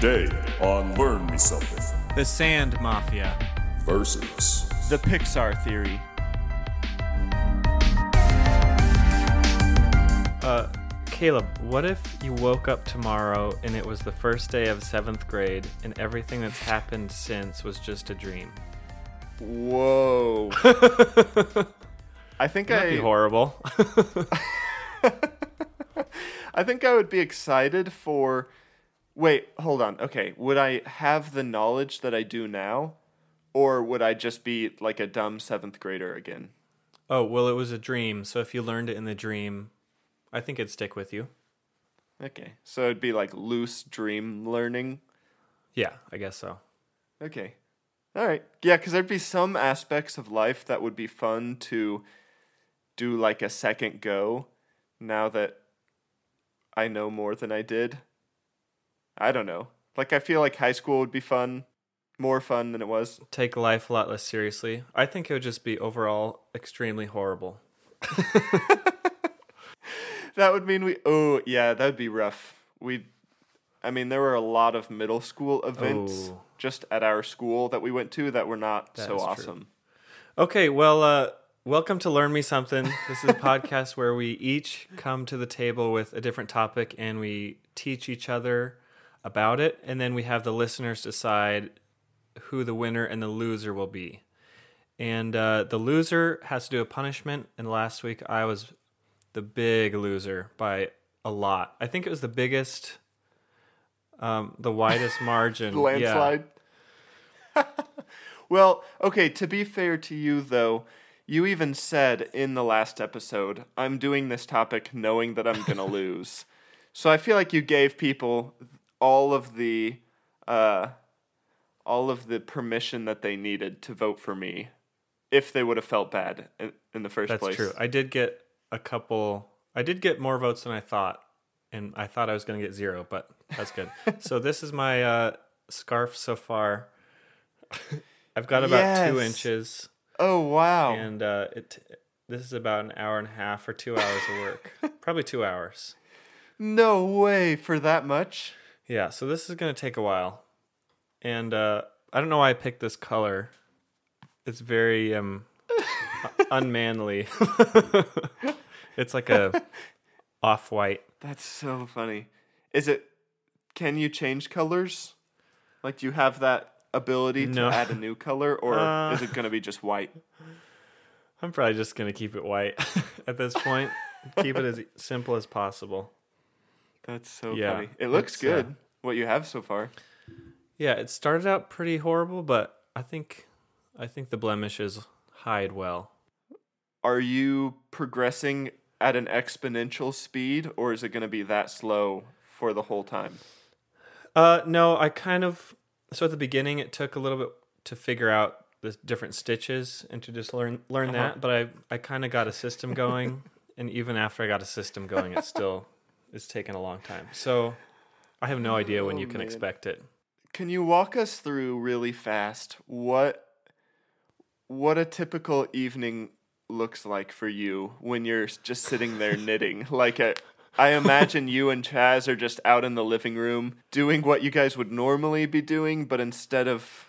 Today on Learn Me Something The Sand Mafia. versus The Pixar Theory. Uh, Caleb, what if you woke up tomorrow and it was the first day of seventh grade and everything that's happened since was just a dream? Whoa. I think That'd be I horrible. I think I would be excited for Wait, hold on. Okay, would I have the knowledge that I do now or would I just be like a dumb 7th grader again? oh, well, it was a dream, so if you learned it in the dream, I think it'd stick with you. Okay. So it'd be like loose dream learning. Yeah, I guess so. Okay. All right. Yeah, cuz there'd be some aspects of life that would be fun to do like a second go now that I know more than I did. I don't know. Like I feel like high school would be fun, more fun than it was. Take life a lot less seriously. I think it would just be overall extremely horrible. That would mean we Oh, yeah, that would be rough. We I mean, there were a lot of middle school events Oh. just at our school that we went to that were not That so is true. awesome. Okay, well, uh, welcome to Learn Me Something. This is a podcast where we each come to the table with a different topic and we teach each other about it, and then we have the listeners decide who the winner and the loser will be. And uh, the loser has to do a punishment, and last week I was the big loser by a lot. I think it was the biggest, um, the widest margin. Landslide. well, okay, to be fair to you though, you even said in the last episode, I'm doing this topic knowing that I'm going to lose. So I feel like you gave people all of the uh all of the permission that they needed to vote for me if they would have felt bad in, in the first That's place. That's true. I did get a couple. I did get more votes than I thought, and I thought I was going to get zero, but that's good. so this is my uh, scarf so far. I've got about two inches, Oh, wow. and uh, it. This is about an hour and a half or two hours of work. Probably two hours. no way for that much. Yeah. So this is going to take a while, and uh, I don't know why I picked this color. It's very um, unmanly. it's like a off white. That's so funny. Is it? Can you change colors? Like, do you have that ability to No. add a new color, or Uh. is it gonna be just white? I'm probably just gonna keep it white at this point. keep it as simple as possible. That's so Yeah, funny. It looks uh, good. what you have so far. Yeah, it started out pretty horrible, but I think I think the blemishes hide well. Are you progressing at an exponential speed, or is it gonna be that slow for the whole time? Uh, no, I kind of. So at the beginning, it took a little bit to figure out the different stitches and to just learn learn Uh-huh. that. But I I kind of got a system going, and even after I got a system going, it still it's taken a long time. So I have no idea when Oh, you can oh, man. expect it. Can you walk us through really fast what what a typical evening looks like for you when you're just sitting there knitting? Like a, I imagine you and Chaz are just out in the living room doing what you guys would normally be doing, but instead of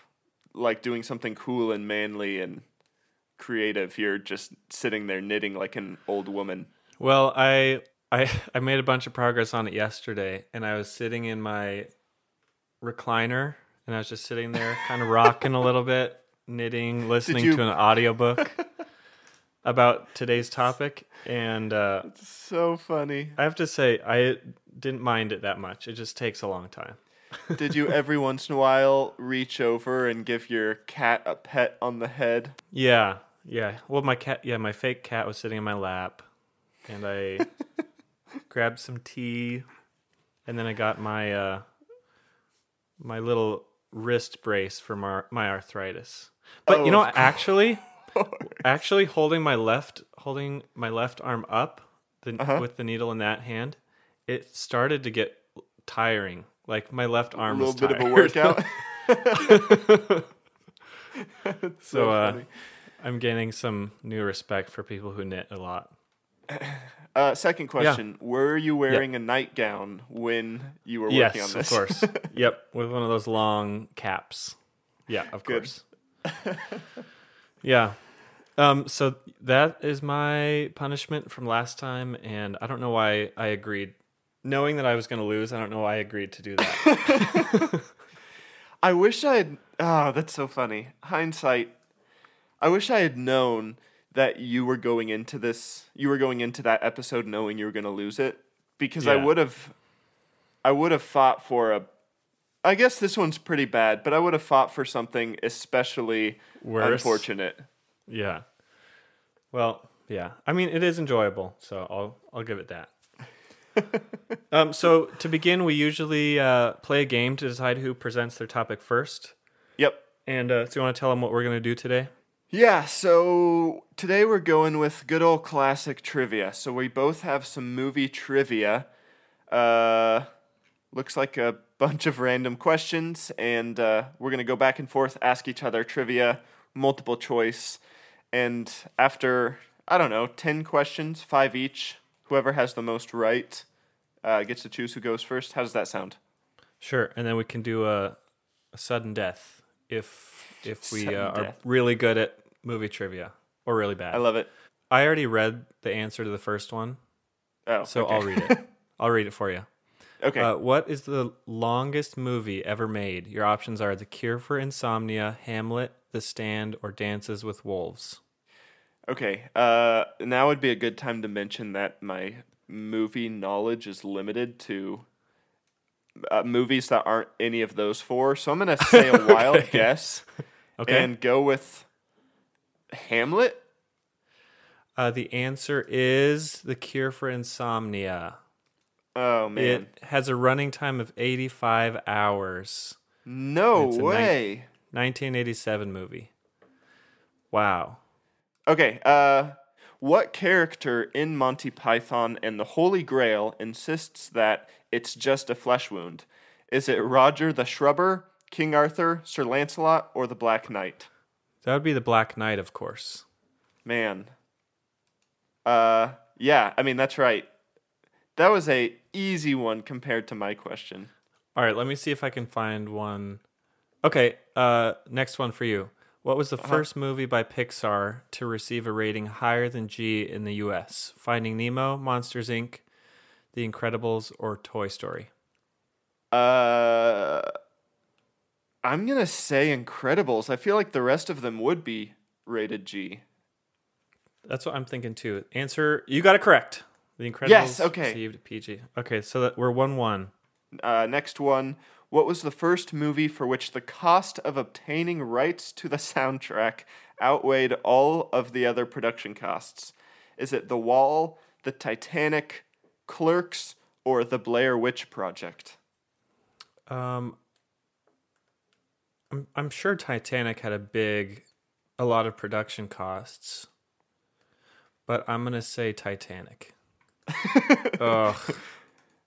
like doing something cool and manly and creative, you're just sitting there knitting like an old woman. Well, I I I made a bunch of progress on it yesterday, and I was sitting in my recliner, and I was just sitting there, kind of rocking a little bit, knitting, listening you- to an audiobook about today's topic, and uh, So funny. I have to say I didn't mind it that much. It just takes a long time. Did you every once in a while reach over and give your cat a pet on the head? Yeah, yeah. Well, my cat, yeah, my fake cat was sitting in my lap, and I grabbed some tea, and then I got my uh, my little wrist brace for my my arthritis. But Oh, you know, what, actually, actually holding my left holding my left arm up the, Uh-huh. with the needle in that hand, it started to get tiring. Like my left arm was A little bit of a workout. That's So, uh. I'm gaining some new respect for people who knit a lot. Uh, second question: Were you wearing a nightgown when you were working Yes, on this? Yes, of course. yep, with one of those long caps. Yeah, of Good. course. yeah. Um, so that is my punishment from last time, and I don't know why I agreed. Knowing that I was going to lose, I don't know why I agreed to do that. I wish I had. Oh, that's so funny. Hindsight. I wish I had known that you were going into this. You were going into that episode knowing you were going to lose it, because I would have. I would have fought for a. I guess this one's pretty bad, but I would have fought for something especially Worse. unfortunate. yeah. Well, yeah. I mean, it is enjoyable, so I'll I'll give it that. um, so to begin, we usually uh, play a game to decide who presents their topic first. Yep. And uh, so you want to tell them what we're going to do today? Yeah, so today we're going with good old classic trivia. So we both have some movie trivia. Uh, looks like a bunch of random questions, and uh, we're going to go back and forth, ask each other trivia, multiple choice. And after, I don't know, 10 questions, five each, whoever has the most right uh, gets to choose who goes first. How does that sound? Sure, and then we can do a, a sudden death if if we uh, are really good at movie trivia or really bad. I love it. I already read the answer to the first one, Oh, so okay. I'll read it. I'll read it for you. okay. Uh, what is the longest movie ever made? Your options are The Cure for Insomnia, Hamlet, The Stand, or Dances with Wolves. Okay, uh, now would be a good time to mention that my movie knowledge is limited to uh, movies that aren't any of those four. So I'm gonna say a wild guess Okay. and go with Hamlet. Uh, the answer is The Cure for Insomnia. Oh man, It has a running time of 85 hours. no way. 1987 movie. Wow. Okay, uh, what character in Monty Python and the Holy Grail insists that it's just a flesh wound? Is it Roger the Shrubber, King Arthur, Sir Lancelot, or the Black Knight? That would be the Black Knight, of course. Man. Uh yeah, I mean that's right. That was a easy one compared to my question. All right, let me see if I can find one. Okay, uh, next one for you. What was the first movie by Pixar to receive a rating higher than G in the US? Finding Nemo, Monsters Inc., The Incredibles, or Toy Story? Uh I'm going to say Incredibles. I feel like the rest of them would be rated G. That's what I'm thinking too. Answer, you got it correct. The Incredibles Yes, okay. received PG. Okay, so that we're 1 1. Uh, next one. What was the first movie for which the cost of obtaining rights to the soundtrack outweighed all of the other production costs? Is it The Wall, The Titanic, Clerks, or The Blair Witch Project? Um, I'm, I'm sure Titanic had a big, a lot of production costs, but I'm gonna say Titanic. Ugh.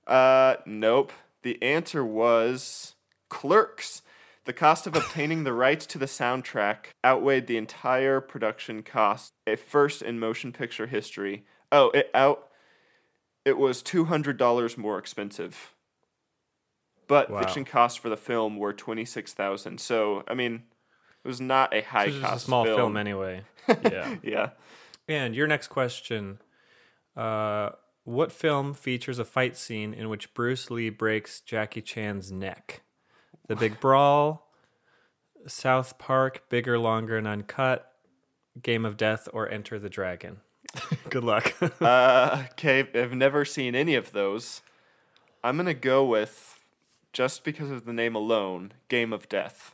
Uh, nope. The answer was Clerks. The cost of obtaining the rights to the soundtrack outweighed the entire production cost. A first in motion picture history. Oh, it out. It was two hundred dollars more expensive. But Wow. fiction costs for the film were twenty six thousand. So I mean, it was not a high is cost a small film, film. anyway. Yeah. Yeah. and your next question: uh, What film features a fight scene in which Bruce Lee breaks Jackie Chan's neck? The Big Brawl, South Park, Bigger, Longer, and Uncut, Game of Death, or Enter the Dragon. Good luck. Uh, okay, I've never seen any of those. I'm gonna go with, just because of the name alone, Game of Death.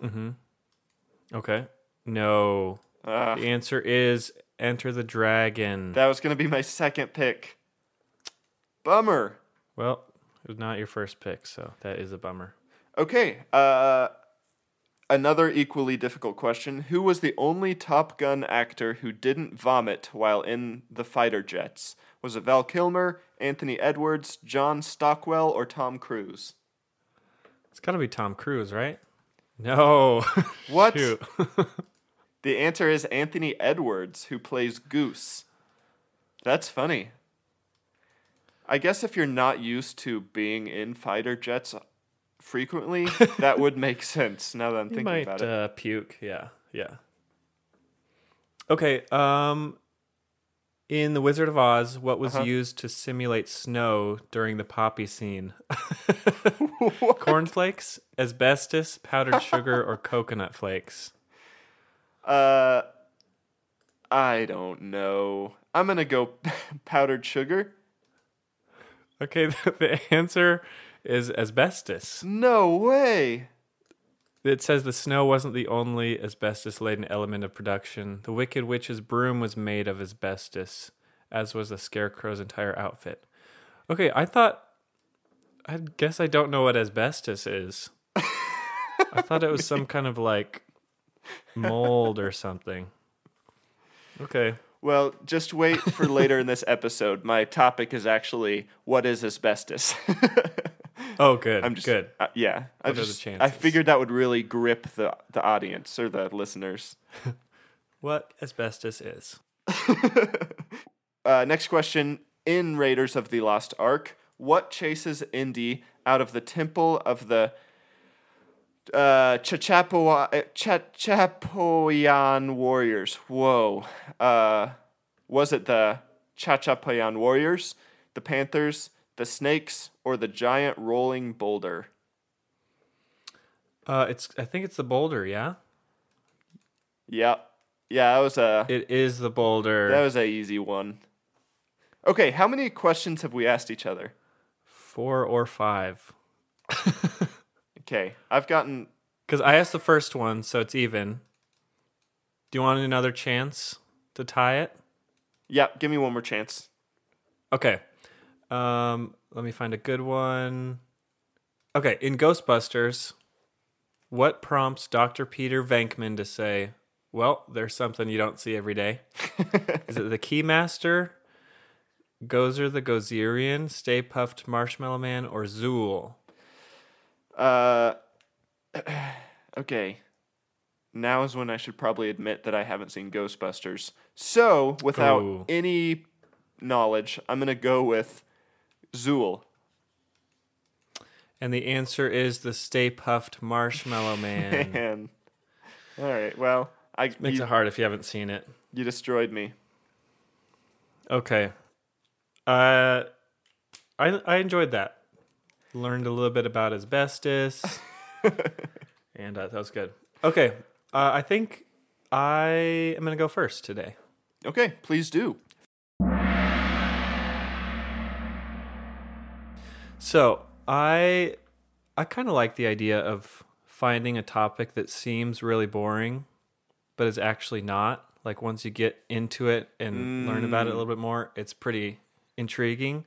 okay. No. Uh, The answer is Enter the Dragon. that was gonna be my second pick. Bummer. well, it was not your first pick, so that is a bummer. Okay. Uh, another equally difficult question: Who was the only Top Gun actor who didn't vomit while in the fighter jets? Was it Val Kilmer, Anthony Edwards, John Stockwell, or Tom Cruise? It's got to be Tom Cruise, right? No. What? The answer is Anthony Edwards, who plays Goose. That's funny. I guess if you're not used to being in fighter jets frequently, that would make sense. Now that I'm You thinking might about it. uh, puke. Yeah, yeah. Okay. Um, in the Wizard of Oz, what was Uh-huh. used to simulate snow during the poppy scene? Cornflakes, asbestos, powdered sugar, or coconut flakes? Uh, I don't know. I'm gonna go powdered sugar. Okay, the answer is asbestos. No way. It says the snow wasn't the only asbestos laden element of production. The Wicked Witch's broom was made of asbestos, as was the Scarecrow's entire outfit. Okay, I thought. I guess I don't know what asbestos is. I thought it was some kind of like mold or something. Okay. Well, just wait for later in this episode. My topic is actually what is asbestos. Oh, good. I'm just good. uh, yeah. I What are the just I figured that would really grip the the audience or the listeners. What asbestos is? Uh, next question in Raiders of the Lost Ark, what chases Indy out of the temple of the uh, Chachapoa- uh, Chachapoyan warriors? Whoa. Uh, was it the Chachapoyan warriors, the Panthers, the Snakes, or the giant rolling boulder? Uh, it's. I think it's the boulder. Yeah. Yep. Yeah, that was a It is the boulder. that was a easy one. Okay, how many questions have we asked each other? Four or five. Okay, I've gotten Because I asked the first one, so it's even. Do you want another chance to tie it? Yep, give me one more chance. Okay. Um, let me find a good one. Okay, in Ghostbusters, what prompts Dr. Peter Venkman to say, Well, there's something you don't see every day? Is it the Keymaster, Gozer the Gozerian, Stay Puft Marshmallow Man, or Zuul? Uh, okay. Now is when I should probably admit that I haven't seen Ghostbusters. So, without Ooh. any knowledge, I'm gonna go with Zuul. And the answer is the Stay Puft Marshmallow Man. And all right, well, I Makes you, it hard if you haven't seen it. you destroyed me. Okay. Uh, I I enjoyed that. Learned a little bit about asbestos, and uh, that was good. Okay, uh, I think I am gonna go first today. Okay, please do. So I I kind of like the idea of finding a topic that seems really boring, but is actually not. Like once you get into it and learn about it a mm. little bit more, it's pretty intriguing.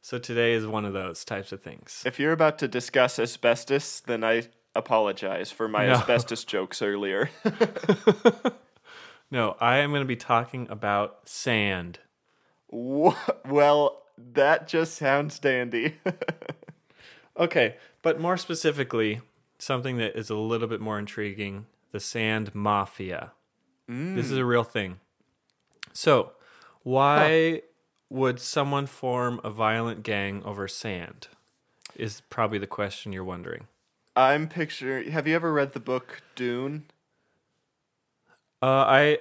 So today is one of those types of things. If you're about to discuss asbestos, then I apologize for my No. asbestos jokes earlier. No, I am going to be talking about sand. Well, that just sounds dandy. Okay, but more specifically, something that is a little bit more intriguing the sand mafia. This is a real thing. So, why would someone form a violent gang over sand? Is probably the question you're wondering. I'm picturing. Have you ever read the book Dune? Uh, I,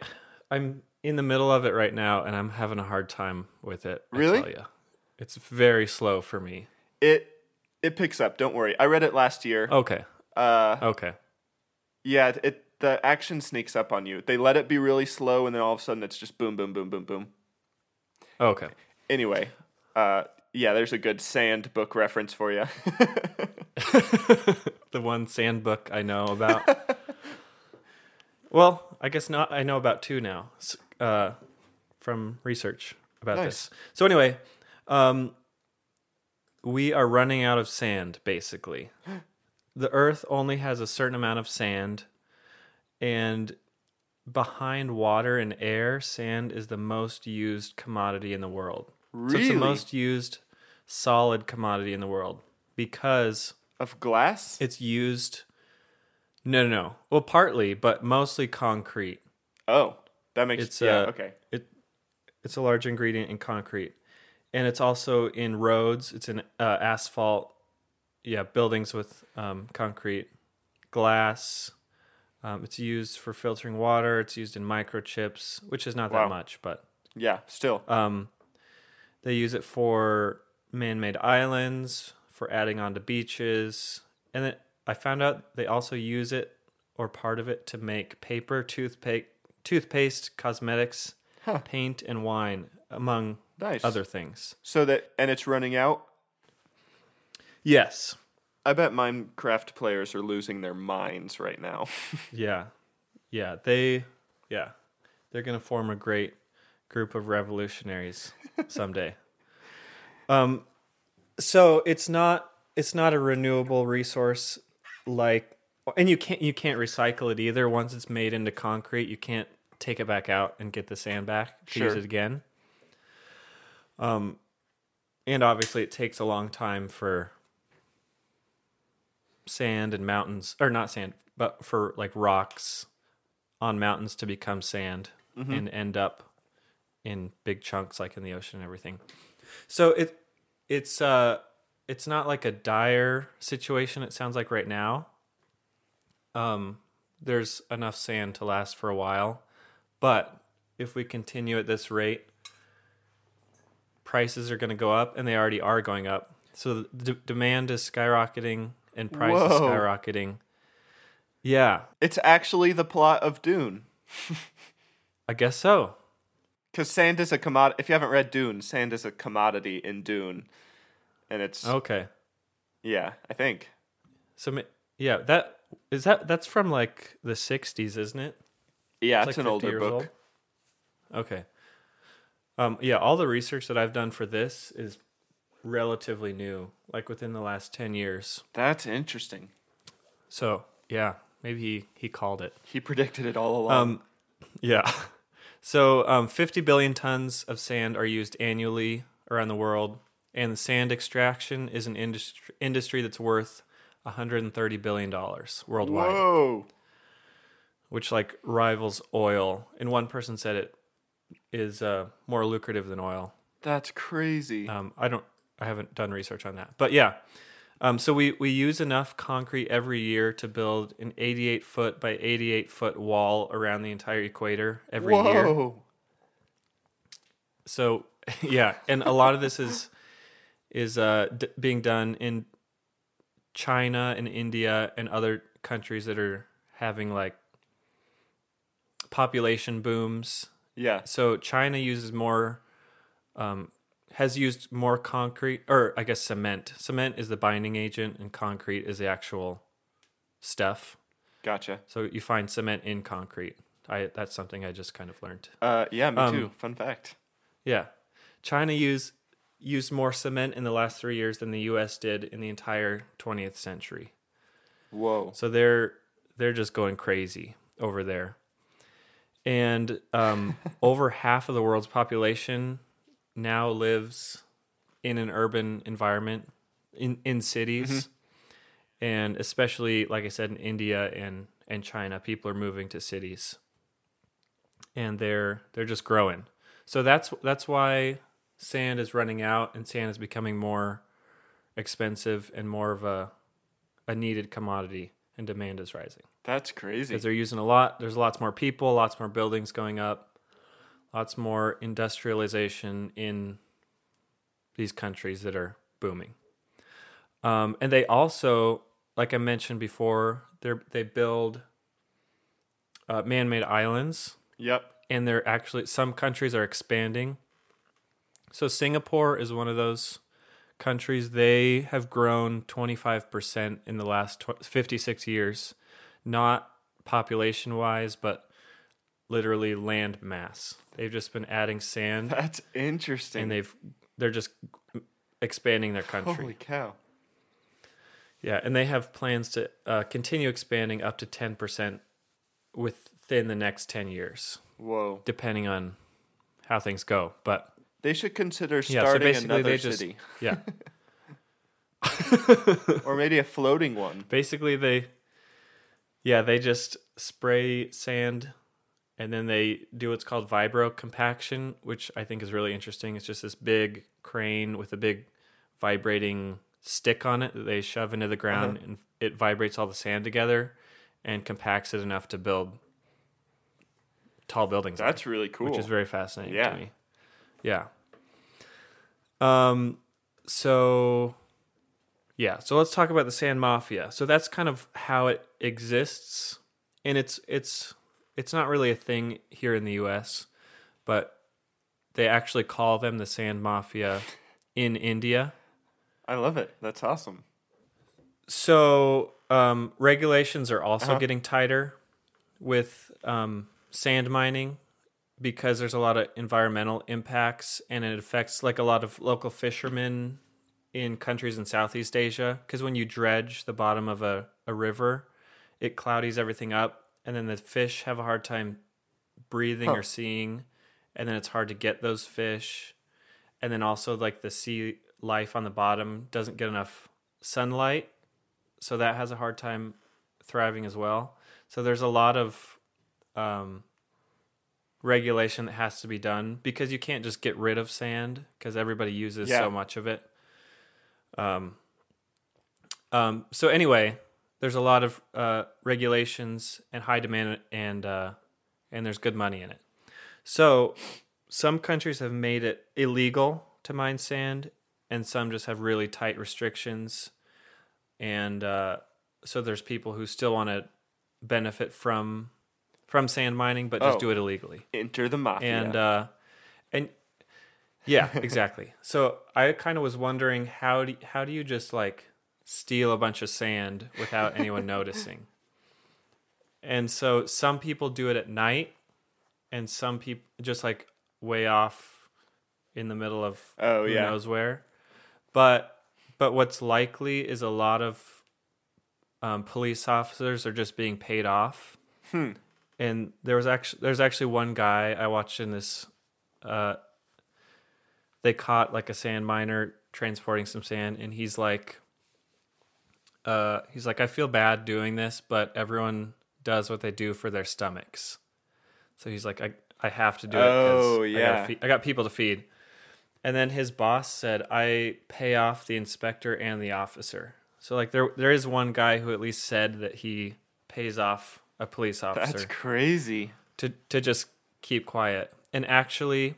I'm in the middle of it right now, and I'm having a hard time with it. Really? It's very slow for me. It it picks up. Don't worry. I read it last year. Okay. Uh, Okay. yeah. It, it the action sneaks up on you. They let it be really slow, and then all of a sudden it's just boom, boom, boom, boom, boom. Okay. Anyway, uh, yeah. There's a good sand book reference for you. the one sand book I know about. well, I guess not. I know about two now uh, from research about Nice. this. So anyway, um, we are running out of sand. Basically, the Earth only has a certain amount of sand, and behind water and air, sand is the most used commodity in the world. So it's the most used solid commodity in the world because of glass. it's used. No, no, no. Well, partly, but mostly concrete. oh, that makes It's yeah. uh, okay. It it's a large ingredient in concrete, and it's also in roads. It's in uh, asphalt. Yeah, buildings with um, concrete, glass. Um, it's used for filtering water. It's used in microchips, which is not that much, but Yeah, still. um, they use it for man-made islands, for adding onto beaches, and then I found out they also use it or part of it to make paper, toothpaste, toothpaste, cosmetics, Huh. paint, and wine, among nice. other things. So that and it's running out. Yes. I bet Minecraft players are losing their minds right now. Yeah. Yeah. They. Yeah. They're gonna form a great group of revolutionaries someday. um. So it's not. It's not a renewable resource like, and you can't. You can't recycle it either. Once it's made into concrete, you can't take it back out and get the sand back to use it again. Um. And obviously, it takes a long time for sand and mountains, or not sand, but for like rocks on mountains to become sand and end up in big chunks like in the ocean and everything. So it it's uh it's not like a dire situation it sounds like right now. Um there's enough sand to last for a while, but if we continue at this rate prices are going to go up and they already are going up. So the d- demand is skyrocketing and price is skyrocketing. Yeah, it's actually the plot of Dune. I guess so. Because sand is a commodity. If you haven't read Dune, sand is a commodity in Dune, and it's Okay. yeah, I think So yeah, that is that that's from like the 60s, isn't it? yeah, It's it's, like an older book. old? Okay. Um yeah, all the research that I've done for this is relatively new, like within the last 10 years. That's interesting. So, yeah, maybe he he called it. He predicted it all along. Um, yeah. So, um, 50 billion tons of sand are used annually around the world, and the sand extraction is an industry industry that's worth 130 billion dollars worldwide, Whoa! which like rivals oil. And one person said it is uh, more lucrative than oil. That's crazy. Um, I don't, I haven't done research on that, but yeah. Um, so we we use enough concrete every year to build an 88 foot by 88 foot wall around the entire equator every year. Whoa! So yeah, and a lot of this is is uh, d- being done in China and India and other countries that are having like population booms. Yeah. So China uses more, um, has used more concrete, or I guess cement. Cement is the binding agent, and concrete is the actual stuff. Gotcha. So you find cement in concrete. I that's something I just kind of learned. Uh, yeah, me Um, too. Fun fact. Yeah, China used used more cement in the last three years than the U.S. did in the entire 20th century. Whoa. So they're they're just going crazy over there. And um, over half of the world's population now lives in an urban environment in in cities. And especially like I said in India and and China, people are moving to cities. And they're they're just growing. So that's that's why sand is running out and sand is becoming more expensive and more of a a needed commodity and demand is rising That's crazy. because they're using a lot there's lots more people lots more buildings going up lots more industrialization in these countries that are booming um, and they also like i mentioned before they they build uh, man-made islands Yep. and they're actually some countries are expanding. So Singapore is one of those countries. They have grown 25% in the last 56 years, not population wise, but literally land mass. They've just been adding sand That's interesting. and they've they're just expanding their country. Holy cow. Yeah, and they have plans to uh, continue expanding up to 10% within the next 10 years. Whoa. depending on how things go. But They should consider yeah, so starting another just city. yeah, or maybe a floating one. basically they yeah they just spray sand and then they do what's called vibro compaction, which I think is really interesting. It's just this big crane with a big vibrating stick on it that they shove into the ground uh-huh. and it vibrates all the sand together and compacts it enough to build tall buildings. That's really cool. which is very fascinating Yeah. to me. Yeah. Um. So. Yeah. So let's talk about the sand mafia. So that's kind of how it exists, and it's it's it's not really a thing here in the U.S., but they actually call them the sand mafia in India. I love it. That's awesome. So um, regulations are also Uh-huh. getting tighter with um, sand mining because there's a lot of environmental impacts and it affects like a lot of local fishermen in countries in Southeast Asia. Because when you dredge the bottom of a, a river, it cloudies everything up, and then the fish have a hard time breathing Huh. or seeing, and then it's hard to get those fish. And then also, like the sea life on the bottom doesn't get enough sunlight, so that has a hard time thriving as well. So there's a lot of um, regulation that has to be done because you can't just get rid of sand because everybody uses Yeah. so much of it. Um, um, so anyway, there's a lot of uh, regulations and high demand, and uh, and there's good money in it. So some countries have made it illegal to mine sand, and some just have really tight restrictions. And uh, so there's people who still want to benefit from from sand mining, but just Oh. do it illegally Enter the mafia. and uh and yeah exactly so i kind of was wondering how do how do you just like steal a bunch of sand without anyone noticing and so some people do it at night and some people just like way off in the middle of Oh, who yeah. knows where but but what's likely is a lot of um, police officers are just being paid off Hmm. And there was actually there's actually one guy I watched in this uh they caught like a sand miner transporting some sand and he's like uh he's like I feel bad doing this but everyone does what they do for their stomachs. So he's like I I have to do it Oh, I, yeah. gotta fe- I got people to feed. And then his boss said I pay off the inspector and the officer. So like there there is one guy who at least said that he pays off a police officer That's crazy. to to just keep quiet. And actually,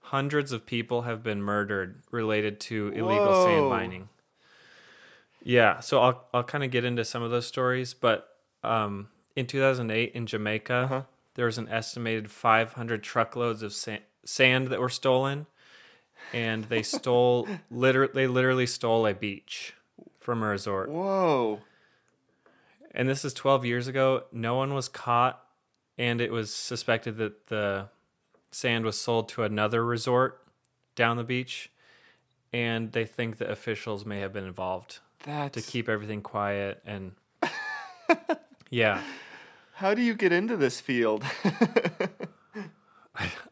hundreds of people have been murdered related to illegal sand mining. Yeah, so I'll I'll kind of get into some of those stories, but um, in 2008 in Jamaica, Uh-huh. there was an estimated 500 truckloads of sa- sand that were stolen, and they stole liter- they literally stole a beach from a resort. Whoa. And this is 12 years ago. No one was caught, and it was suspected that the sand was sold to another resort down the beach. And they think that officials may have been involved That's to keep everything quiet. And yeah, How do you get into this field?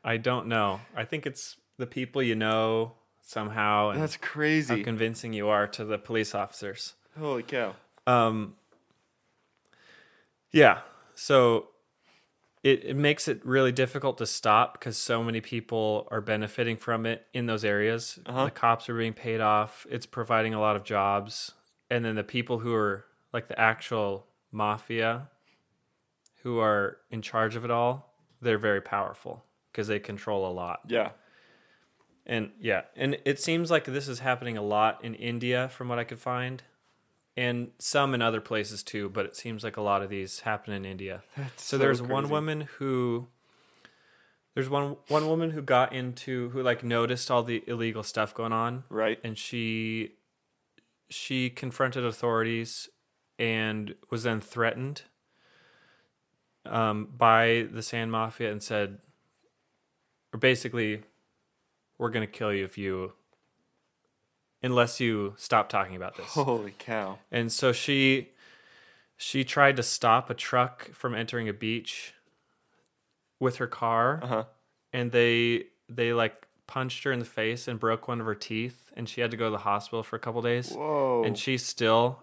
I don't know. I think it's the people you know somehow and That's crazy. how convincing you are to the police officers. Holy cow. Um, yeah. So it, it makes it really difficult to stop because so many people are benefiting from it in those areas. Uh-huh. The cops are being paid off. It's providing a lot of jobs. And then the people who are like the actual mafia who are in charge of it all, they're very powerful because they control a lot. Yeah. And yeah, and it seems like this is happening a lot in India from what I could find. And some in other places too, but it seems like a lot of these happen in India. That's So, there's one woman who there's one one woman who got into who like noticed all the illegal stuff going on Right. and she she confronted authorities and was then threatened um, by the sand mafia and said or basically we're going to kill you if you unless you stop talking about this Holy cow. and so she she tried to stop a truck from entering a beach with her car Uh huh. and they they like punched her in the face and broke one of her teeth and she had to go to the hospital for a couple days Whoa. and she still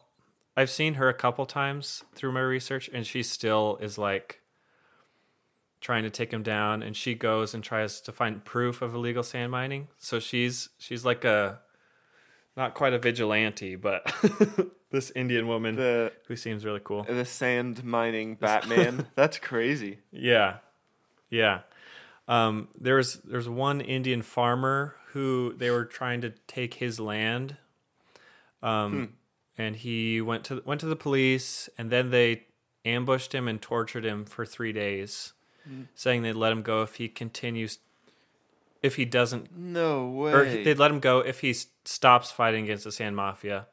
I've seen her a couple times through my research and she still is like trying to take him down, and she goes and tries to find proof of illegal sand mining. So she's she's like a not quite a vigilante, but this Indian woman The who seems really cool. the sand mining Batman. That's crazy. Yeah, yeah. Um, there's there's one Indian farmer who they were trying to take his land, um, and he went to went to the police, and then they ambushed him and tortured him for three days, saying they'd let him go if he continues, if he doesn't, No way. or they'd let him go if he stops fighting against the sand mafia.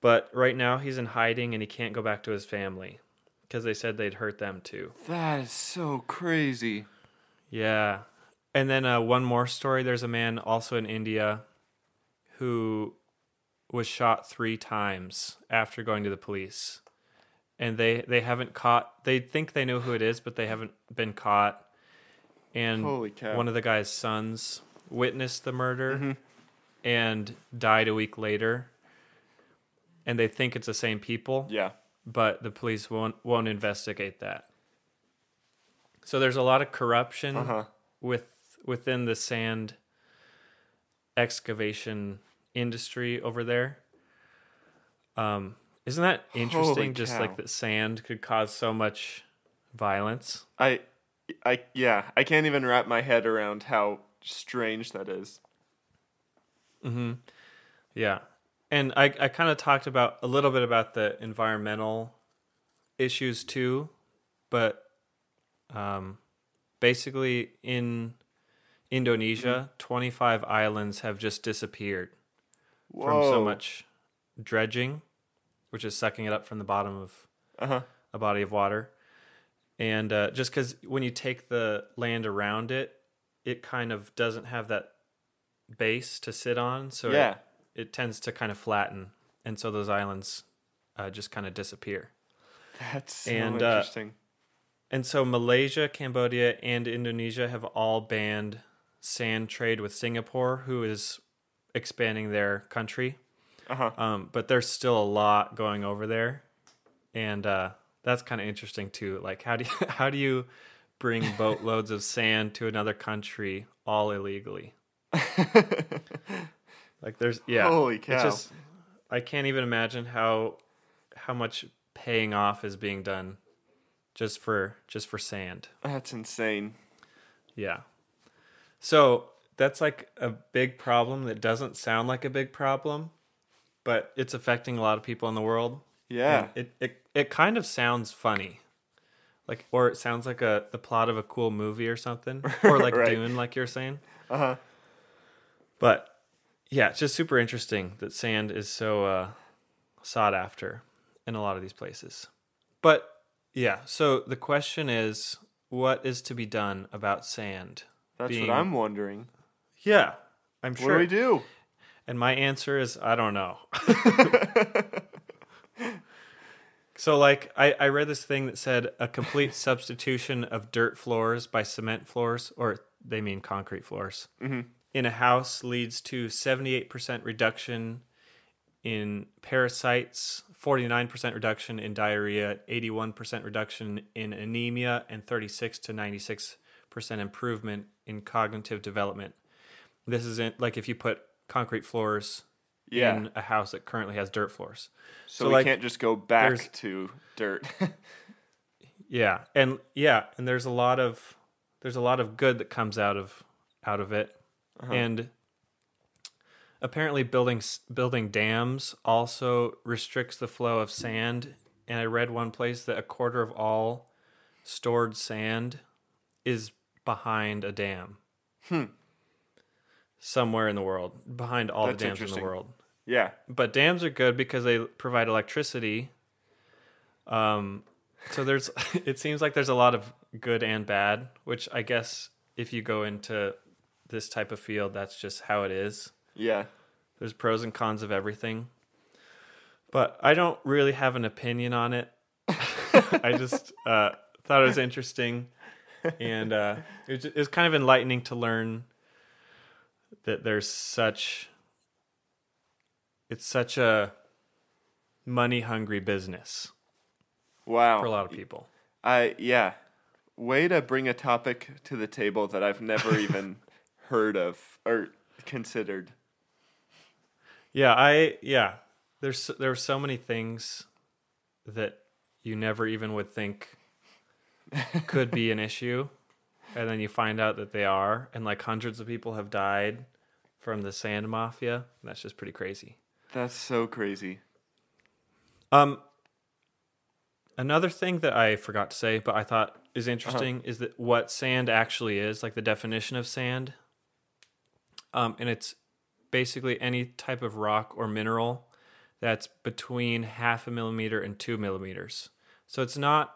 But right now he's in hiding and he can't go back to his family because they said they'd hurt them too. that is so crazy. Yeah. And then uh, one more story. There's a man also in India who was shot three times after going to the police. And they, they haven't caught, they think they know who it is, but they haven't been caught. And one of the guy's sons witnessed the murder Mm-hmm. and died a week later. And they think it's the same people Yeah. but the police won't won't investigate that. So there's a lot of corruption Uh-huh. with within the sand excavation industry over there. Um, isn't that interesting? Holy Just cow. like that sand could cause so much violence. I I yeah, I can't even wrap my head around how strange that is. Yeah. And I, I kind of talked about a little bit about the environmental issues too, but um, basically in Indonesia, 25 islands have just disappeared from so much dredging, which is sucking it up from the bottom of Uh-huh. a body of water. And uh, just because when you take the land around it, it kind of doesn't have that base to sit on. So Yeah. it, it tends to kind of flatten. And so those islands uh, just kind of disappear. That's so And, uh, interesting. And so Malaysia, Cambodia, and Indonesia have all banned sand trade with Singapore, who is expanding their country. uh-huh. Um, but there's still a lot going over there, and uh, that's kind of interesting too. Like, how do you how do you bring boatloads of sand to another country all illegally? like, there's yeah, Holy cow. just I can't even imagine how how much paying off is being done just for just for sand. That's insane. Yeah. So that's like a big problem that doesn't sound like a big problem, but it's affecting a lot of people in the world. Yeah. It it it kind of sounds funny. Like or it sounds like a the plot of a cool movie or something. Or like Right. Dune, like you're saying. Uh-huh. But yeah, it's just super interesting that sand is so uh, sought after in a lot of these places. But yeah, so the question is what is to be done about sand? That's being- what I'm wondering. Yeah, I'm sure. What do we do? And my answer is I don't know. so like I, I read this thing that said a complete substitution of dirt floors by cement floors, or they mean concrete floors, mm-hmm. in a house leads to 78% reduction in parasites, 49% reduction in diarrhea, 81% reduction in anemia, and 36 to 96% improvement in cognitive development. This is in, like if you put concrete floors Yeah. in a house that currently has dirt floors. So, so, we like, can't just go back to dirt. Yeah, and yeah, and there's a lot of there's a lot of good that comes out of out of it, uh-huh. and apparently building building dams also restricts the flow of sand. And I read one place that a quarter of all stored sand is behind a dam. Hmm. Somewhere in the world, behind all That's the dams in the world. Yeah. But dams are good because they provide electricity. Um, so there's, it seems like there's a lot of good and bad, which I guess if you go into this type of field, that's just how it is. Yeah. There's pros and cons of everything. But I don't really have an opinion on it. I just uh, thought it was interesting, and uh, it, was, it was kind of enlightening to learn that there's such it's such a money hungry business Wow. for a lot of people. I yeah. way to bring a topic to the table that I've never even heard of or considered. Yeah, I yeah. There's there are so many things that you never even would think could be an issue, and then you find out that they are, and like hundreds of people have died from the sand mafia. That's just pretty crazy. That's so crazy. Um, another thing that I forgot to say, but I thought is interesting, is that what sand actually is, like the definition of sand. Um, and it's basically any type of rock or mineral that's between half a millimeter and two millimeters. So it's not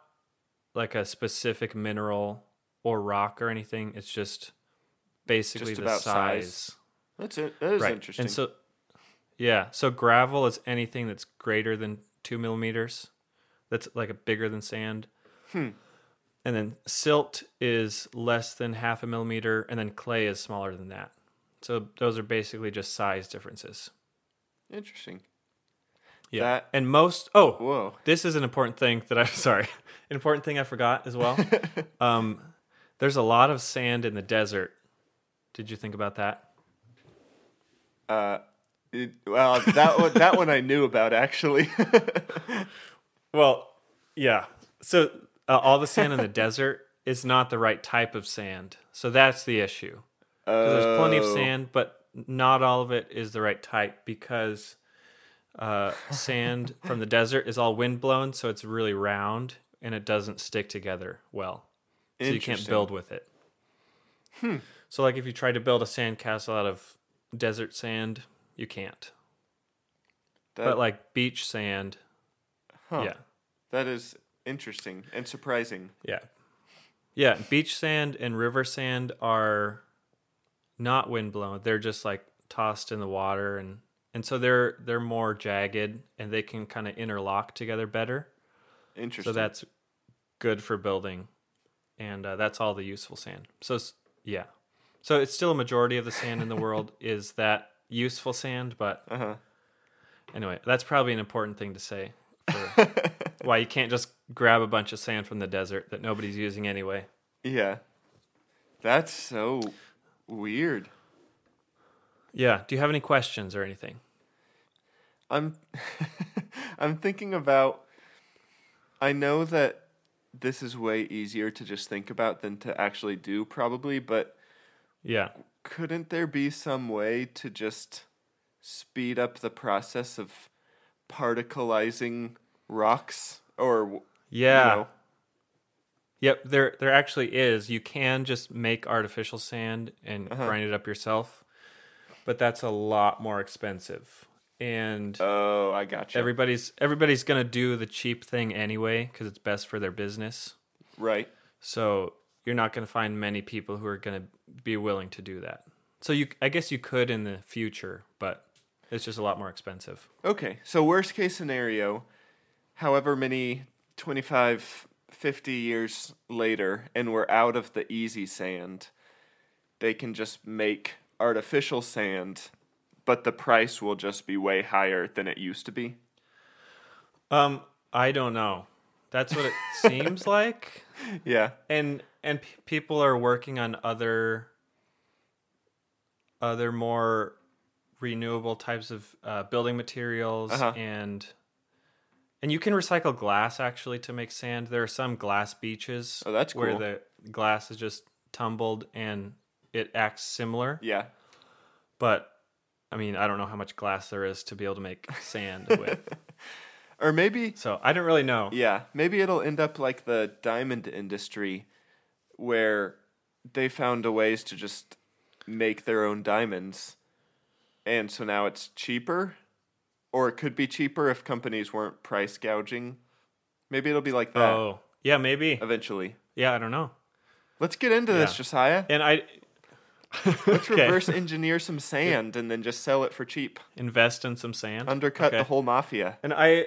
like a specific mineral or rock or anything. It's just basically Just the size. size. That's it. That is right. interesting. And so, yeah, so gravel is anything that's greater than two millimeters. That's like a bigger than sand. Hmm. And then silt is less than half a millimeter, and then clay is smaller than that. So those are basically just size differences. interesting. Yeah. That- and most oh Whoa. this is an important thing that I sorry. An important thing I forgot as well. um there's a lot of sand in the desert. Did you think about that? Uh, it, well, that one, that one I knew about actually. Well, yeah. So uh, all the sand in the desert is not the right type of sand. So that's the issue. 'Cause there's plenty of Oh. sand, but not all of it is the right type because uh, sand from the desert is all wind blown, so it's really round and it doesn't stick together well. So you can't build with it. Hmm. So, like, if you try to build a sand castle out of desert sand, you can't. That, but like beach sand, huh, yeah, that is interesting and surprising. Yeah. Yeah, beach sand and river sand are not wind-blown. They're just like tossed in the water and and so they're they're more jagged and they can kind of interlock together better. Interesting. So that's good for building. And uh, that's all the useful sand. So yeah. So it's still a majority of the sand in the world is that useful sand, but uh huh. anyway, that's probably an important thing to say for why you can't just grab a bunch of sand from the desert that nobody's using anyway. Yeah. That's so weird. Yeah. Do you have any questions or anything? I'm I'm thinking about I know that this is way easier to just think about than to actually do probably, but Yeah. Couldn't there be some way to just speed up the process of particleizing rocks or Yeah. you know, Yep, there there actually is. You can just make artificial sand and Uh-huh. grind it up yourself, but that's a lot more expensive. And Oh, I got you. everybody's everybody's going to do the cheap thing anyway cuz it's best for their business. right. So you're not going to find many people who are going to be willing to do that. So you I guess you could in the future, but it's just a lot more expensive. Okay, so worst case scenario, however many 25, 50 years later, and we're out of the easy sand, they can just make artificial sand, but the price will just be way higher than it used to be. Um I don't know. That's what it seems like. Yeah. and and p- people are working on other other more renewable types of uh, building materials Uh-huh. and and you can recycle glass actually to make sand. There are some glass beaches Oh, that's where the glass is just tumbled and it acts similar. Yeah. but i mean i don't know how much glass there is to be able to make sand with. Or maybe, so i don't really know. Yeah, maybe it'll end up like the diamond industry where they found a ways to just make their own diamonds. And so now it's cheaper. Or it could be cheaper if companies weren't price gouging. Maybe it'll be like that oh yeah maybe eventually. yeah i don't know Let's get into this, Josiah. and i Let's Okay. reverse engineer some sand and then just sell it for cheap. invest in some sand Undercut the whole mafia. And I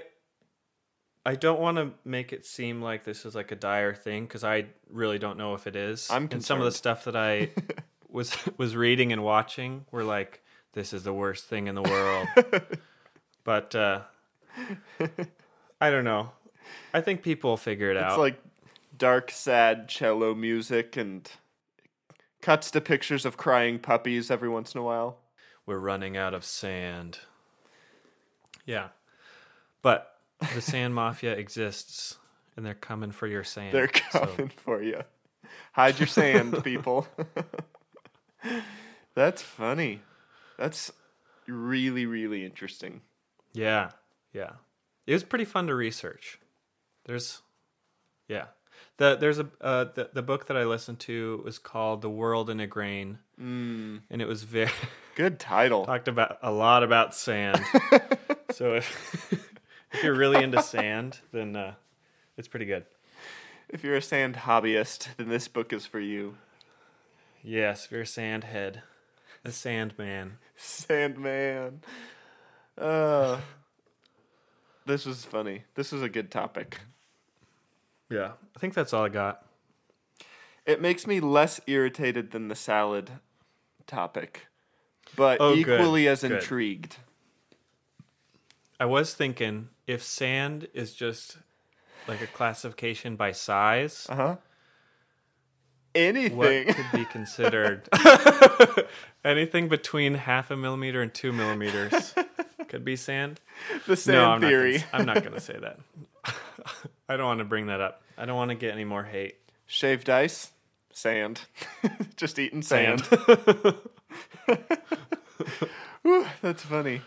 I don't want to make it seem like this is like a dire thing because I really don't know if it is. I'm and some of the stuff that I was was reading and watching were like this is the worst thing in the world. but uh I don't know. I think people will figure it It's out. It's like dark, sad cello music and cuts to pictures of crying puppies every once in a while. We're running out of sand. Yeah. But the sand mafia exists and they're coming for your sand. They're so- coming for you. Hide your sand, people. That's funny. That's really, really interesting. yeah. Yeah. It was pretty fun to research. There's yeah. The there's a uh, the, the book that I listened to was called The World in a Grain. Mm. And it was very Good title. talked about a lot about sand. so if if you're really into sand, then uh, it's pretty good. If you're a sand hobbyist, then this book is for you. Yes, if you're a sand head, a sand man. Sandman. Uh, this was funny. This was a good topic. Yeah, I think that's all I got. It makes me less irritated than the salad topic, but Oh, good, equally as good. intrigued. I was thinking if sand is just like a classification by size, Uh huh. what Anything. could be considered anything between half a millimeter and two millimeters could be sand. the sand no, I'm theory. Not gonna, I'm not going to say that. I don't want to bring that up. I don't want to get any more hate. Shaved ice, sand. Just eating sand. Sand. Whew, that's funny.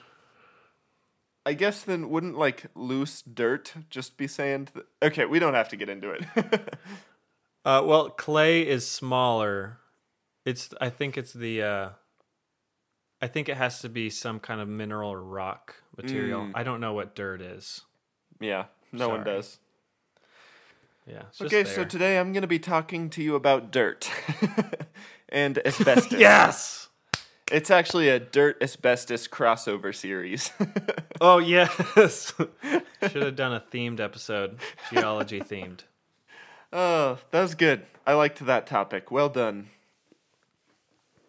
I guess then wouldn't like loose dirt just be sand? Okay, we don't have to get into it. Uh, well, clay is smaller. It's. I think it's the. Uh, I think it has to be some kind of mineral or rock material. Mm. I don't know what dirt is. yeah, no one does. Yeah. Okay, so today I'm going to be talking to you about dirt and asbestos. yes. It's actually a dirt asbestos crossover series. Oh yes. Should have done a themed episode, geology themed. oh, that was good. I liked that topic. Well done.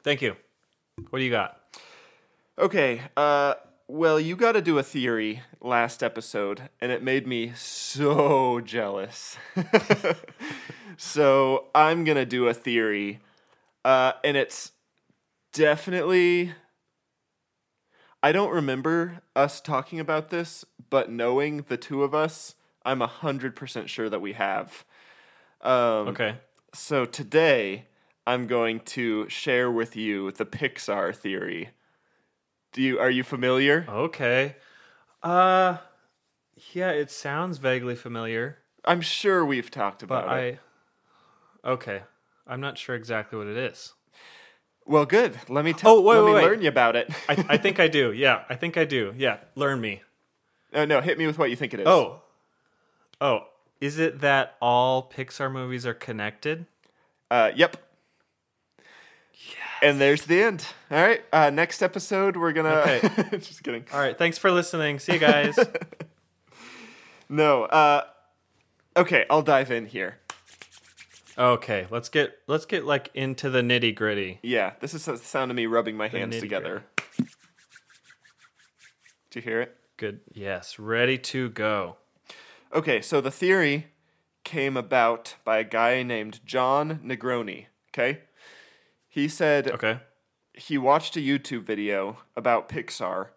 Thank you. What do you got? Okay, uh well, you got to do a theory last episode and it made me so jealous. so, I'm going to do a theory uh and it's definitely I don't remember us talking about this, but knowing the two of us, I'm 100% sure that we have. Um Okay. so today I'm going to share with you the Pixar theory. Do you are you familiar? Okay. Uh yeah, it sounds vaguely familiar, I'm sure we've talked but about it. I Okay. I'm not sure exactly what it is. Well, good. Let me tell. Oh, wait, let me wait, wait. learn you about it. I, I think I do. Yeah, I think I do. Yeah, learn me. oh no, hit me with what you think it is. Oh. Oh, is it that all Pixar movies are connected? uh, yep. Yes. And there's the end. All right. Uh, next episode, we're gonna. Okay. just kidding. All right, thanks for listening. See you guys. No. Uh, okay, I'll dive in here. Okay, let's get let's get like into the nitty-gritty. Yeah, this is the sound of me rubbing my hands together. Do you hear it? Good. Yes, ready to go. Okay, so the theory came about by a guy named John Negroni. Okay, he said Okay. he watched a YouTube video about Pixar,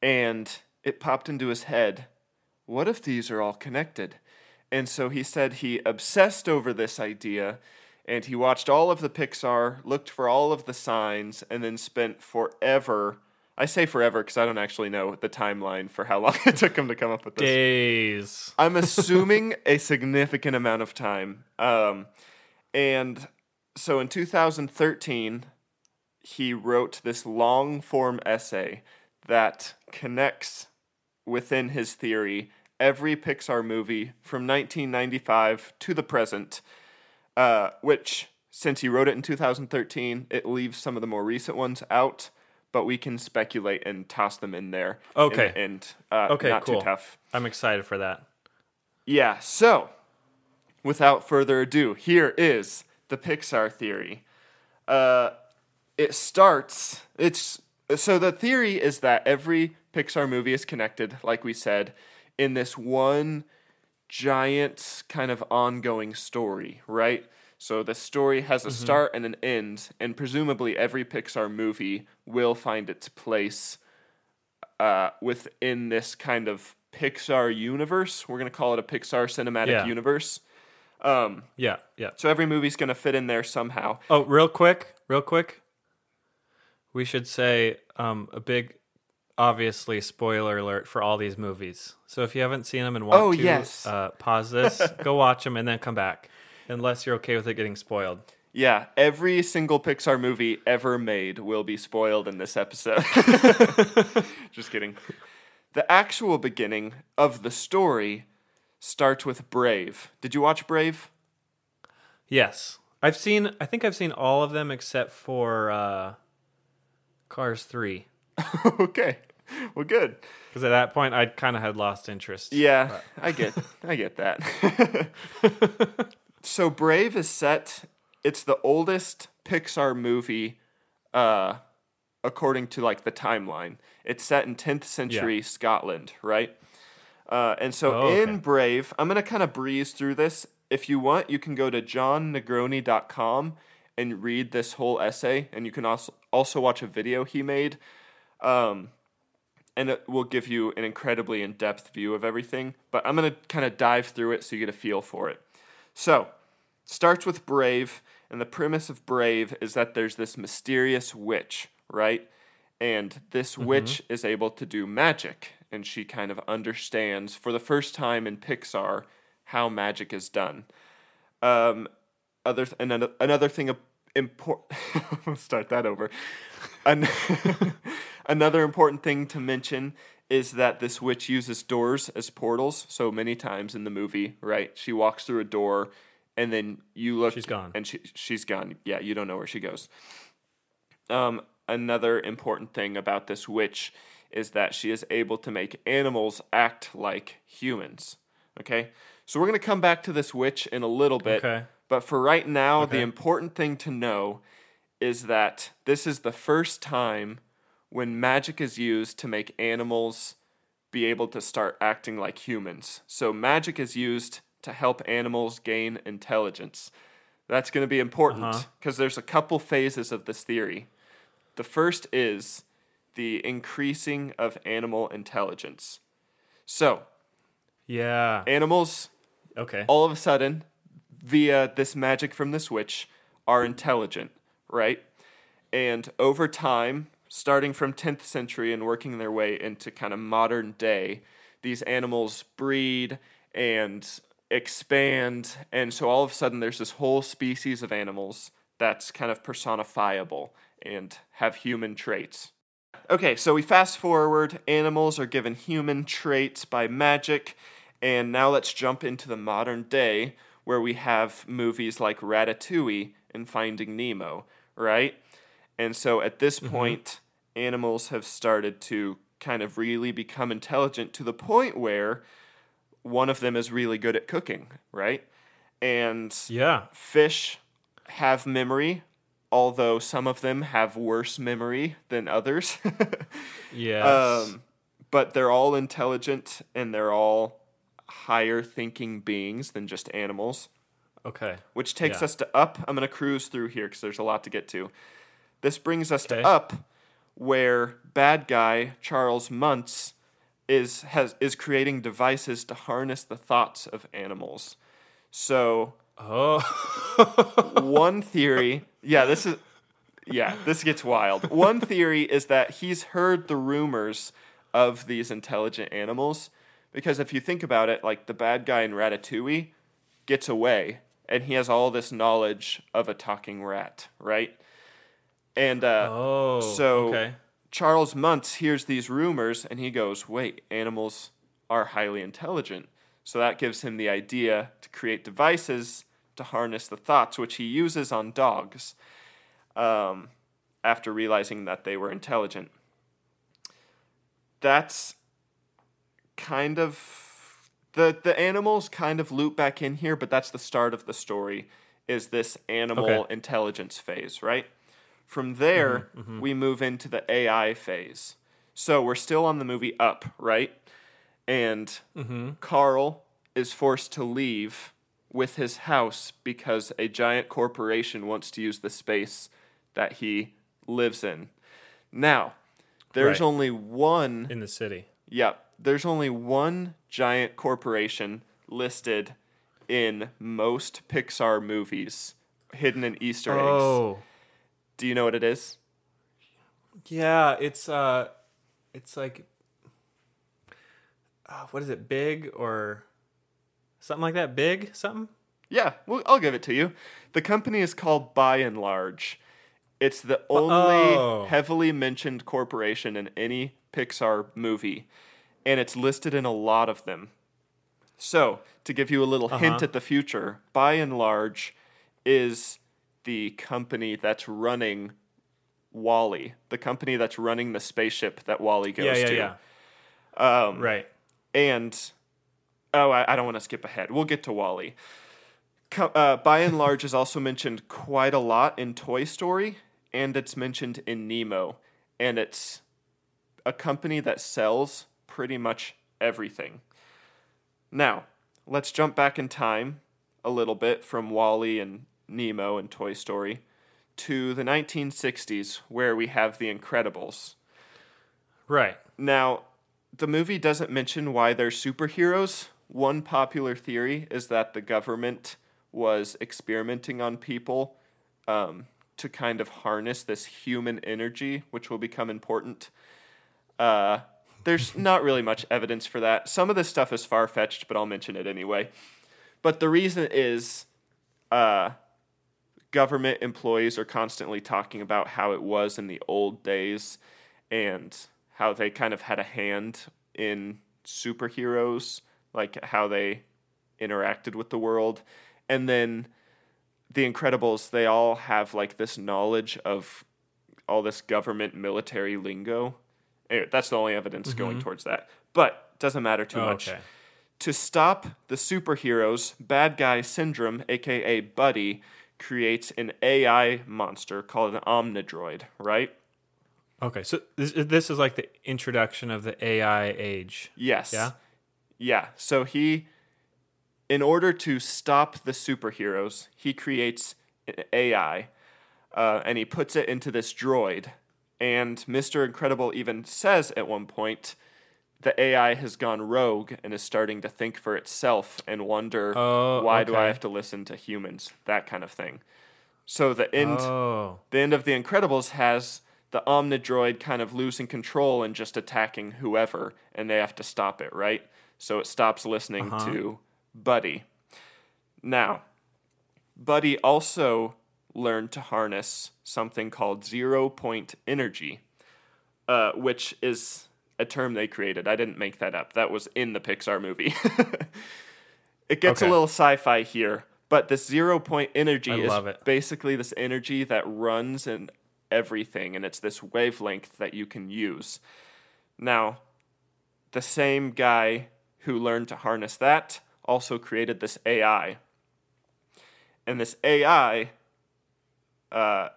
and it popped into his head. What if these are all connected? And so he said he obsessed over this idea, and he watched all of the Pixar, looked for all of the signs, and then spent forever. I say forever because I don't actually know the timeline for how long it took him to come up with this. Days. I'm assuming a significant amount of time. Um, and so in 2013, he wrote this long form essay that connects within his theory every Pixar movie from 1995 to the present, uh, which, since he wrote it in 2013, it leaves some of the more recent ones out. But we can speculate and toss them in there. Okay. And, uh, Okay, not cool. too tough. I'm excited for that. Yeah, so without further ado, here is the Pixar theory. Uh, it starts, it's so the theory is that every Pixar movie is connected, like we said, in this one giant kind of ongoing story, right? So the story has a start and an end, and presumably every Pixar movie will find its place uh, within this kind of Pixar universe. We're gonna call it a Pixar cinematic Yeah. universe. Um, Yeah, yeah. so every movie's gonna fit in there somehow. Oh, real quick, real quick. We should say um, a big, obviously, spoiler alert for all these movies. So if you haven't seen them and want Oh, to yes. uh, pause this, go watch them and then come back. Unless you're okay with it getting spoiled. Yeah, every single Pixar movie ever made will be spoiled in this episode. Just kidding. The actual beginning of the story starts with Brave. Did you watch Brave? Yes, I've seen. I think I've seen all of them except for uh, Cars Three. okay. Well, good. Because at that point, I kind of had lost interest. Yeah, I get I get that. so Brave is set it's the oldest Pixar movie uh according to like the timeline. It's set in 10th century Scotland, right? Uh, and so Oh, okay. in Brave, I'm going to kind of breeze through this. If you want, you can go to johnnegroni.com and read this whole essay and you can also also watch a video he made. Um, and it will give you an incredibly in-depth view of everything. But I'm gonna kind of dive through it so you get a feel for it. So, starts with Brave, and the premise of Brave is that there's this mysterious witch, right? And this witch is able to do magic, and she kind of understands for the first time in Pixar how magic is done. Um, other th- another another thing important. start that over. An- another important thing to mention is that this witch uses doors as portals. So many times in the movie, right? She walks through a door, and then you look. She's gone. and she she's gone. Yeah, you don't know where she goes. Um, another important thing about this witch is that she is able to make animals act like humans. Okay, so we're gonna come back to this witch in a little bit. Okay. But for right now, the important thing to know is that this is the first time when magic is used to make animals be able to start acting like humans. So magic is used to help animals gain intelligence. That's going to be important Uh-huh. because there's a couple phases of this theory. The first is the increasing of animal intelligence. So, Yeah. animals Okay. all of a sudden, via this magic from this witch, are intelligent, right? And over time, starting from 10th century and working their way into kind of modern day, these animals breed and expand. And so all of a sudden, there's this whole species of animals that's kind of personifiable and have human traits. Okay, so we fast forward. Animals are given human traits by magic. And now let's jump into the modern day where we have movies like Ratatouille and Finding Nemo, right? And so at this mm-hmm. point, animals have started to kind of really become intelligent to the point where one of them is really good at cooking, right? And Yeah. fish have memory, although some of them have worse memory than others. Yes. um, but they're all intelligent and they're all higher thinking beings than just animals, okay. which takes Yeah. us to up. I'm going to cruise through here because there's a lot to get to. This brings us Okay. to up, where bad guy Charles Muntz is has is creating devices to harness the thoughts of animals. So Oh. one theory, yeah, this is yeah, this gets wild. One theory is that he's heard the rumors of these intelligent animals because if you think about it, like the bad guy in Ratatouille gets away and he has all this knowledge of a talking rat, right? And uh, oh. so Okay. Charles Muntz hears these rumors and he goes, wait, animals are highly intelligent. So that gives him the idea to create devices to harness the thoughts, which he uses on dogs um, after realizing that they were intelligent. That's kind of the the animals kind of loop back in here, but that's the start of the story. Is this animal Okay. intelligence phase, right? From there, mm-hmm, mm-hmm. we move into the AI phase. So we're still on the movie Up, right? And mm-hmm. Carl is forced to leave with his house because a giant corporation wants to use the space that he lives in. Now, there's Right. only one in the city. yeah, there's only one giant corporation listed in most Pixar movies hidden in Easter eggs. Oh, Do you know what it is? yeah. It's uh, it's like, uh, what is it? Big or something like that? Big something? Yeah, well, I'll give it to you. The company is called Buy n Large. It's the only Oh. heavily mentioned corporation in any Pixar movie, and it's listed in a lot of them. So, to give you a little hint Uh-huh. at the future, Buy n Large is the company that's running WALL-E, the company that's running the spaceship that WALL-E goes Yeah, yeah, to. yeah. Um, Right. and oh, I, I don't want to skip ahead. We'll get to WALL-E. Co- uh, by and large, is also mentioned quite a lot in Toy Story, and it's mentioned in Nemo, and it's a company that sells pretty much everything. Now, let's jump back in time a little bit from WALL-E and Nemo and Toy Story to the 1960s, where we have The Incredibles. Right. Now, the movie doesn't mention why they're superheroes. One popular theory is that the government was experimenting on people um, to kind of harness this human energy, which will become important. Uh, there's not really much evidence for that. Some of this stuff is far fetched, but I'll mention it anyway. But the reason is uh, government employees are constantly talking about how it was in the old days and how they kind of had a hand in superheroes, like how they interacted with the world. And then the Incredibles, they all have like this knowledge of all this government military lingo. Anyway, that's the only evidence mm-hmm. going towards that. But doesn't matter too Oh, much. okay. To stop the superheroes, Bad Guy Syndrome, aka Buddy, creates an AI monster called an Omnidroid, right? Okay. So this, this is like the introduction of the AI age. Yes. Yeah? Yeah. So he, in order to stop the superheroes, he creates an AI uh, and he puts it into this droid. And Mr. Incredible even says at one point, the AI has gone rogue and is starting to think for itself and wonder Oh, why do I have to listen to humans? That kind of thing. So the end Oh. the end of the Incredibles has the Omnidroid kind of losing control and just attacking whoever, and they have to stop it, right? So it stops listening to Buddy. Now, Buddy also learned to harness something called zero point energy, uh, which is a term they created. I didn't make that up. That was in the Pixar movie. it gets Okay. a little sci-fi here, but this zero point energy is it. basically this energy that runs in everything, and it's this wavelength that you can use. Now, the same guy who learned to harness that also created this AI. And this AI, uh,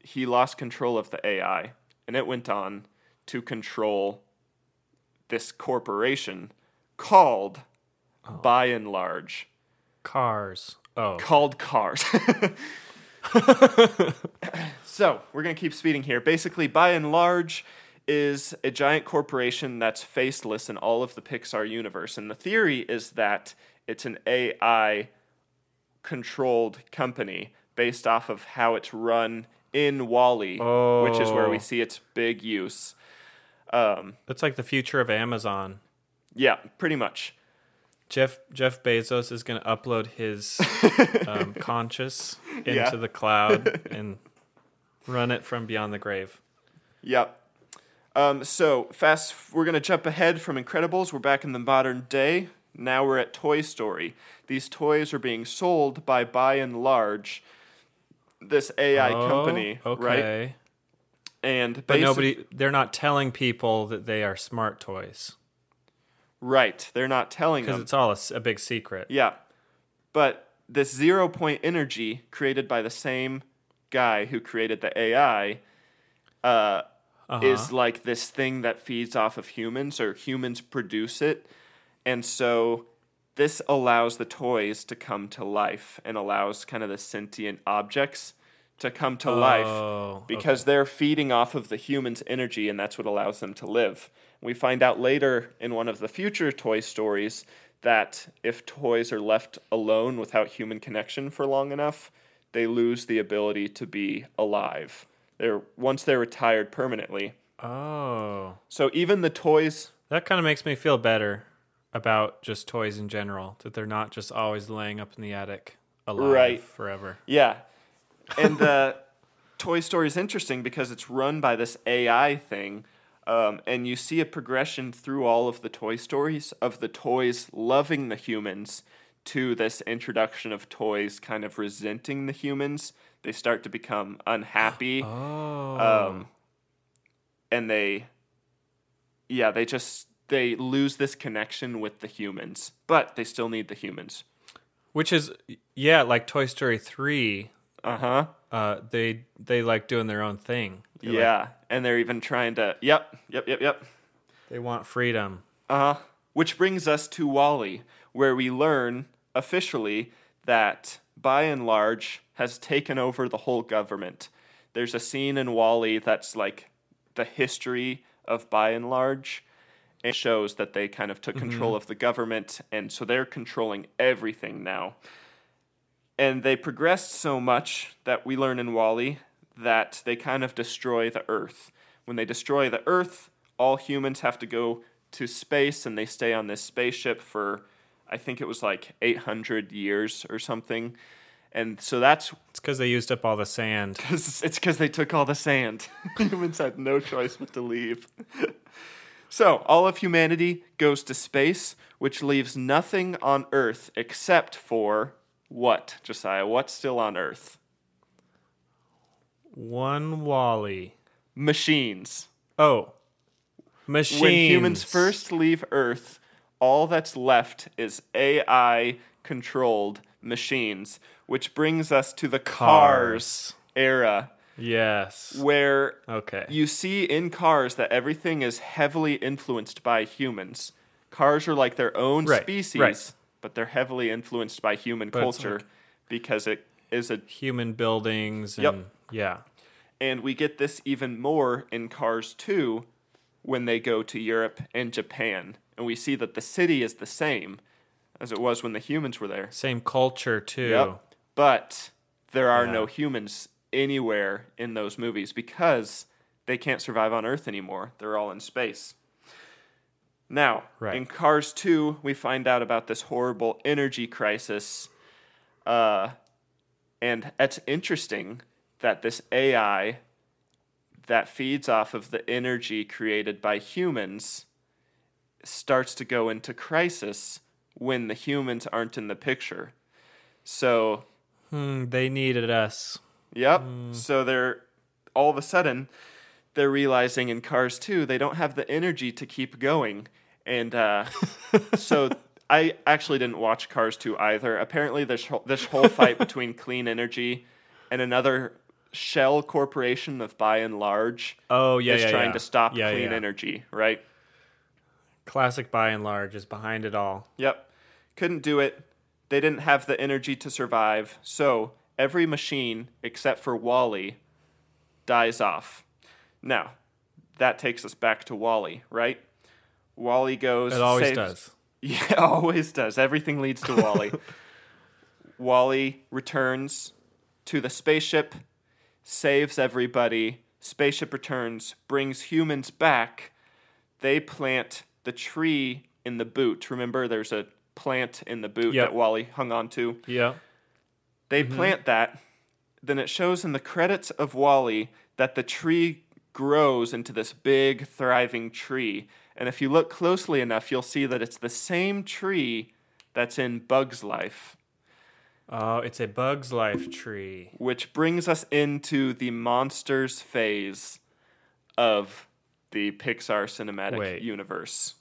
he lost control of the AI, and it went on to control this corporation called, oh. Buy n Large, Cars. Oh. called Cars. so we're gonna keep speeding here. Basically, Buy n Large, is a giant corporation that's faceless in all of the Pixar universe, and the theory is that it's an AI controlled company based off of how it's run in WALL-E, which is where we Oh. see its big use. It's like the future of Amazon. Yeah, pretty much. Jeff Jeff Bezos is going to upload his um, conscious into Yeah. the cloud and run it from beyond the grave. Yep. Um, so fast, we're gonna jump ahead from Incredibles. We're back in the modern day. Now we're at Toy Story. These toys are being sold by Buy n Large, this AI company, Oh, right? And But nobody, they're not telling people that they are smart toys right? They're not telling them. because it's all a big secret. Yeah, but this zero point energy created by the same guy who created the AI uh, Uh-huh. is like this thing that feeds off of humans, or humans produce it, and so this allows the toys to come to life and allows kind of the sentient objects to come to oh, life Oh, because they're feeding off of the human's energy and that's what allows them to live. We find out later in one of the future toy stories that if toys are left alone without human connection for long enough, they lose the ability to be alive. They're once they're retired permanently. Oh, So even the toys that kind of makes me feel better about just toys in general. That they're not just always laying up in the attic alive Right. forever. Yeah and the Toy Story is interesting because it's run by this AI thing, um, and you see a progression through all of the Toy Stories of the toys loving the humans to this introduction of toys kind of resenting the humans. They start to become unhappy. Oh. Um, and they, yeah, they just they lose this connection with the humans, but they still need the humans. Which is yeah, like Toy Story 3, uh-huh. Uh They they like doing their own thing. They're yeah, like, and they're even trying to. Yep, yep, yep, yep. They want freedom. Uh huh. Which brings us to WALL-E, where we learn officially that, Buy n Large, has taken over the whole government. There's a scene in WALL-E that's like the history of Buy n Large It shows that they kind of took mm-hmm. control mm-hmm. of the government and so they're controlling everything now and they progressed so much that we learn in WALL-E that they kind of destroy the Earth. When they destroy the Earth, all humans have to go to space and they stay on this spaceship for, I think it was like 800 years or something. And so that's It's because they used up all the sand. it's because they took all the sand. Humans had no choice but to leave. so, all of humanity goes to space, which leaves nothing on Earth except for what, Josiah? What's still on Earth? One WALL-E. Machines. Oh, machines. When humans first leave Earth, all that's left is AI controlled machines, which brings us to the cars, Cars. era, Yes. where Okay. you see in cars that everything is heavily influenced by humans. Cars are like their own Right, species, right. But they're heavily influenced by human it's culture like- because it is a Human buildings. And, Yep. Yeah. and we get this even more in Cars 2 when they go to Europe and Japan. And we see that the city is the same as it was when the humans were there. Same culture too. Yep. But there are Yeah. no humans anywhere in those movies because they can't survive on Earth anymore. They're all in space. Now, Right. in Cars 2, we find out about this horrible energy crisis. Uh, and it's interesting that this AI that feeds off of the energy created by humans starts to go into crisis when the humans aren't in the picture. So, Hmm, they needed us. yep. Hmm. So they're all of a sudden they're realizing in Cars 2 they don't have the energy to keep going. And uh, so I actually didn't watch Cars 2 either. Apparently this whole, this whole fight between Clean Energy and another shell corporation of Buy n Large Oh yeah, is yeah, trying yeah. to stop clean energy, right? Classic Buy n Large is behind it all. Yep. Couldn't do it. They didn't have the energy to survive. So every machine except for WALL-E dies off. Now, that takes us back to WALL-E, right? WALL-E goes. It always saves- does. Yeah, always does. Everything leads to WALL-E. WALL-E returns to the spaceship, saves everybody. Spaceship returns, brings humans back. They plant the tree in the boot. Remember, there's a plant in the boot Yep. that WALL-E hung on to. Yeah. They Mm-hmm. plant that. Then it shows in the credits of WALL-E that the tree grows into this big, thriving tree. And if you look closely enough, you'll see that it's the same tree that's in Bug's Life, Oh, it's a Bug's Life tree. which brings us into the monsters phase of the Pixar cinematic Wait. universe.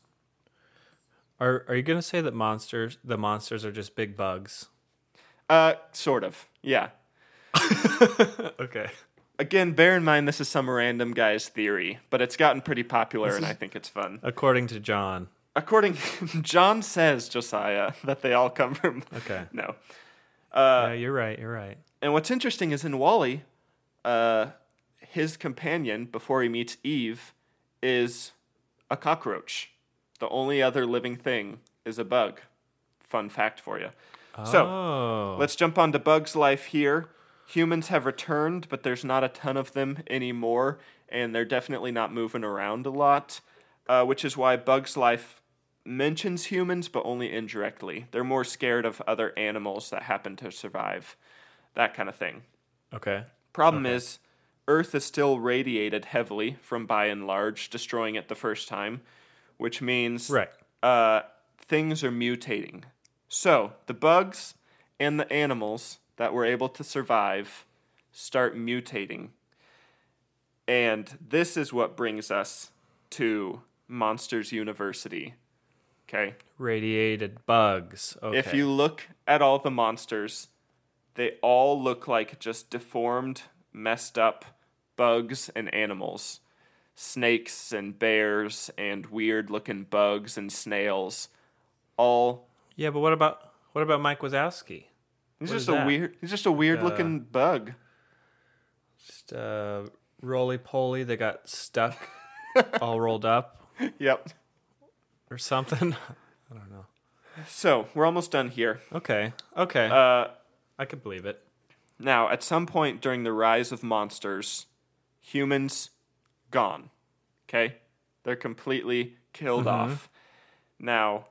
Are Are you gonna say that monsters, the monsters, are just big bugs? Uh, sort of. Yeah. Okay. Again, bear in mind this is some random guy's theory, but it's gotten pretty popular and I think it's fun. According to John. according John says Josiah that they all come from Okay. no. yeah, you're right. You're right. And what's interesting is in WALL-E, uh, his companion before he meets Eve is a cockroach. The only other living thing is a bug. Fun fact for you. So oh. let's jump on to Bug's life here. Humans have returned, but there's not a ton of them anymore, and they're definitely not moving around a lot, uh, which is why Bug's life mentions humans, but only indirectly. They're more scared of other animals that happen to survive, that kind of thing. Okay. Problem is, Earth is still radiated heavily from Buy n Large, destroying it the first time, which means Right. uh, things are mutating. So the bugs and the animals that were able to survive start mutating. And this is what brings us to Monsters University. Okay? Radiated bugs. Okay. If you look at all the monsters, they all look like just deformed, messed up bugs and animals. Snakes and bears and weird looking bugs and snails. All yeah, but what about what about Mike Wazowski? He's just a that? weird he's just a weird looking bug. Just uh, roly poly that got stuck, all rolled up Yep. or something. I don't know. So we're almost done here. Okay. Okay. Uh I could believe it. Now, at some point during the rise of monsters, humans gone. Okay? They're completely killed off. Now,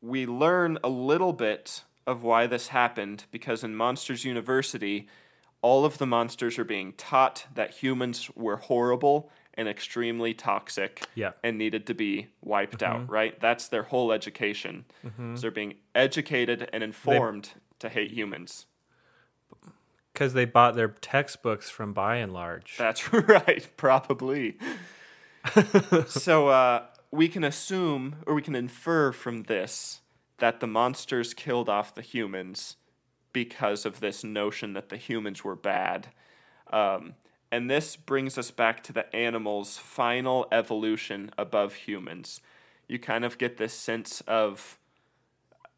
we learn a little bit of why this happened because in Monsters University, all of the monsters are being taught that humans were horrible and extremely toxic Yeah. and needed to be wiped out, right? That's their whole education. So they're being educated and informed to hate humans. Because they bought their textbooks from Buy n Large. That's right, probably. so uh, we can assume, or we can infer from this, that the monsters killed off the humans because of this notion that the humans were bad. Um, and this brings us back to the animals' final evolution above humans. You kind of get this sense of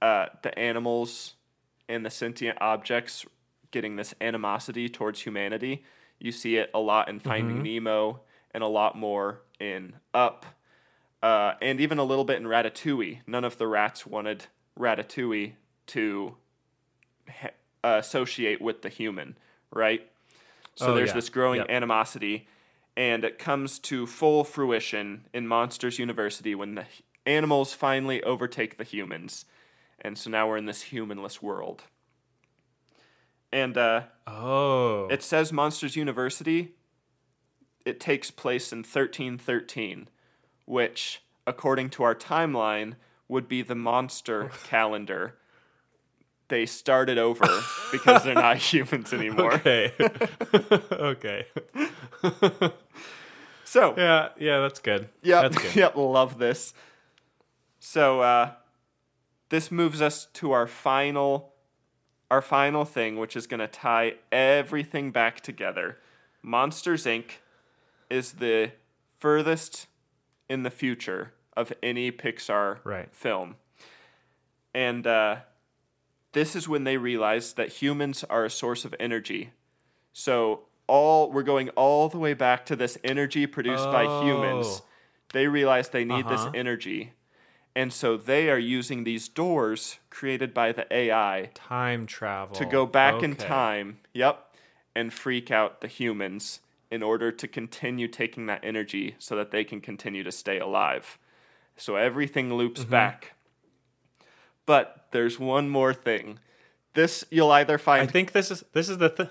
uh, the animals and the sentient objects getting this animosity towards humanity. You see it a lot in Finding Nemo and a lot more in Up, uh, and even a little bit in Ratatouille. None of the rats wanted Ratatouille to ha- associate with the human, right? So Oh, there's yeah. this growing Yep. animosity, and it comes to full fruition in Monsters University when the animals finally overtake the humans. And so now we're in this humanless world. And uh, oh. it says Monsters University. It takes place in 1313, which, according to our timeline, would be the monster calendar. They started over because they're not humans anymore. okay. okay. So, Yeah. Yeah. That's good. That's good. Yep. Love this. So uh, this moves us to our final, our final thing, which is going to tie everything back together. Monsters Inc. is the furthest in the future of any Pixar Right. film, and uh, this is when they realize that humans are a source of energy. So all we're going all the way back to this energy produced by humans. Oh. They realize they need Uh-huh. this energy. And so they are using these doors created by the AI Time travel. to go back in time. Yep. And freak out the humans in order to continue taking that energy so that they can continue to stay alive. So everything loops Mm-hmm. back. But there's one more thing. This you'll either find I think this is this is the th-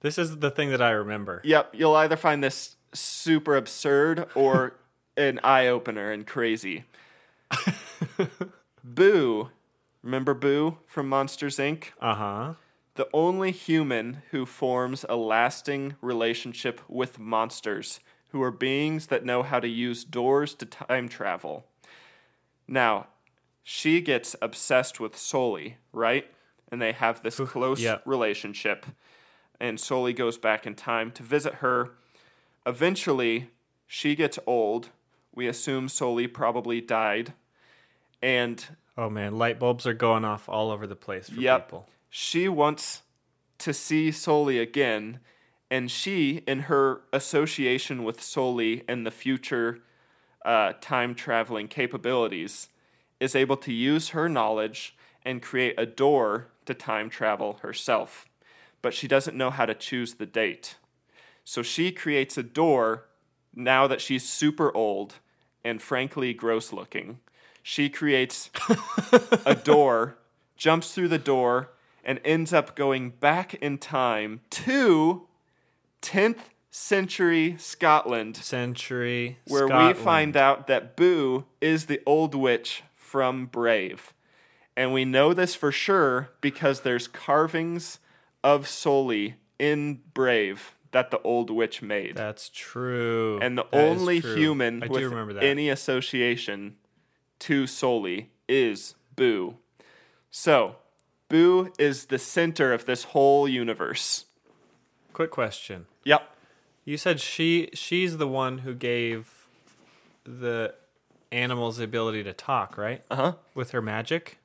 this is the thing that I remember. Yep, you'll either find this super absurd or an eye opener and crazy. Boo, remember Boo from Monsters Inc? Uh huh. The only human who forms a lasting relationship with monsters, who are beings that know how to use doors to time travel. Now, she gets obsessed with Sulley, right? And they have this close yeah. relationship. And Sulley goes back in time to visit her. Eventually, she gets old, We assume Sulley probably died. And Oh man, light bulbs are going off all over the place for Yep. people. She wants to see Sulley again. And she, in her association with Sulley and the future uh, time traveling capabilities, is able to use her knowledge and create a door to time travel herself. But she doesn't know how to choose the date. So she creates a door now that she's super old and frankly gross looking. She creates a door, jumps through the door, and ends up going back in time to 10th century Scotland, Century where we find out that Boo is the old witch from Brave. And we know this for sure because there's carvings of Sulley in Brave that the old witch made. That's true. and the That only human I with any association to Sulley is Boo. So, Boo is the center of this whole universe. Quick question. Yep. You said she she's the one who gave the animals the ability to talk, right? Uh huh. With her magic.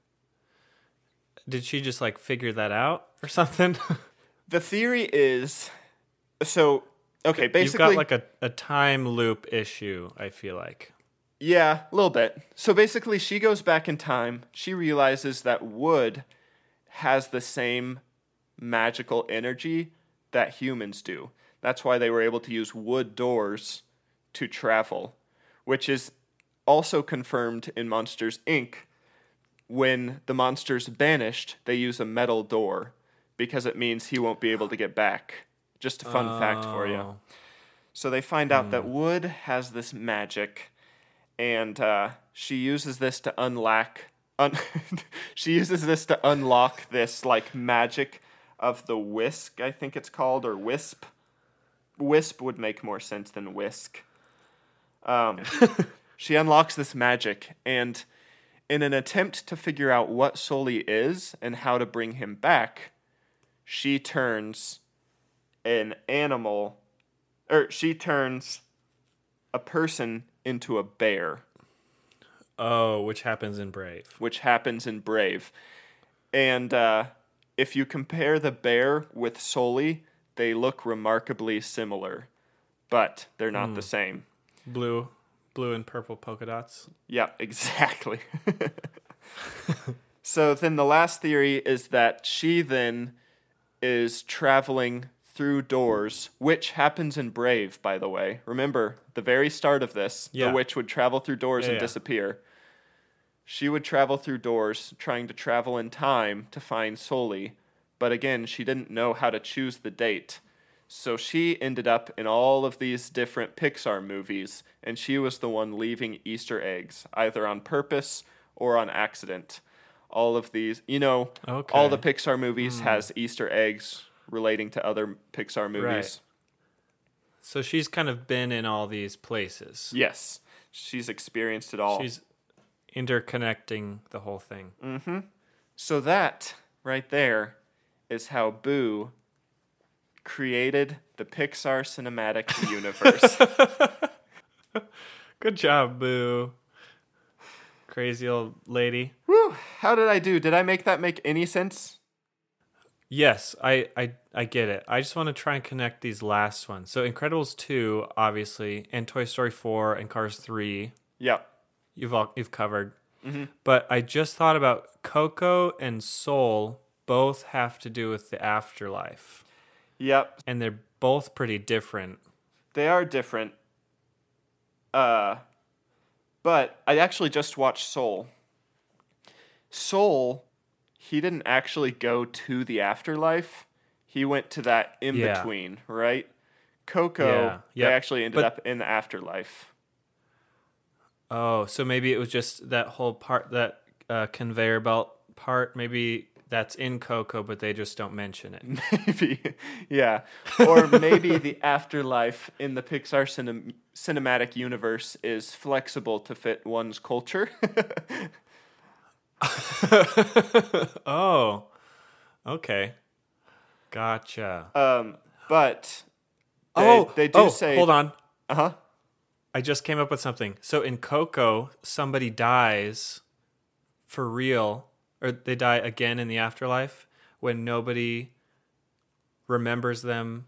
Did she just like figure that out or something? The theory is so okay, basically You've got like a, a time loop issue, I feel like. Yeah, a little bit. So basically, she goes back in time. She realizes that wood has the same magical energy that humans do. That's why they were able to use wood doors to travel, which is also confirmed in Monsters Inc. When the monster's banished, they use a metal door because it means he won't be able to get back. Just a fun fact for you. Oh. So they find out that wood has this magic, and uh, she uses this to unlock. Un- she uses this to unlock this like magic of the whisk, I think it's called, or wisp. Wisp would make more sense than whisk. Um, she unlocks this magic, and in an attempt to figure out what Sulley is and how to bring him back, she turns an animal or she turns a person into a bear, Oh, which happens in Brave. which happens in Brave. And uh, if you compare the bear with Sulley, they look remarkably similar, but they're not the same. Blue blue and purple polka dots. Yeah, exactly. so then the last theory is that she then is traveling through doors, which happens in Brave, by the way. Remember, the very start of this, Yeah. the witch would travel through doors Yeah, and yeah. disappear. She would travel through doors, trying to travel in time to find Sulley, but again, she didn't know how to choose the date. So she ended up in all of these different Pixar movies, and she was the one leaving Easter eggs, either on purpose or on accident. All of these, you know, all the Pixar movies hmm. has Easter eggs relating to other Pixar movies. Right. So she's kind of been in all these places. Yes, she's experienced it all. She's interconnecting the whole thing. Mm-hmm. So that right there is how Boo created the Pixar cinematic universe. Good job, Boo. Crazy old lady. Whew, how did I do? Did I make that make any sense? Yes, I, I I get it. I just want to try and connect these last ones. So Incredibles 2, obviously, and Toy Story 4 and Cars 3, Yep. You've all you've covered. But I just thought about Coco and Soul both have to do with the afterlife. Yep. And they're both pretty different. They are different. Uh but I actually just watched Soul. Soul, he didn't actually go to the afterlife. He went to that in Yeah. between, right? Coco, Yeah, they actually ended But- up in the afterlife. Oh, so maybe it was just that whole part, that uh, conveyor belt part. Maybe that's in Coco, but they just don't mention it. maybe yeah or maybe the afterlife in the pixar cinem- cinematic universe is flexible to fit one's culture oh, okay, gotcha. um, but they, oh, they do oh, say hold on. uh-huh I just came up with something. So in Coco, somebody dies for real, or they die again in the afterlife when nobody remembers them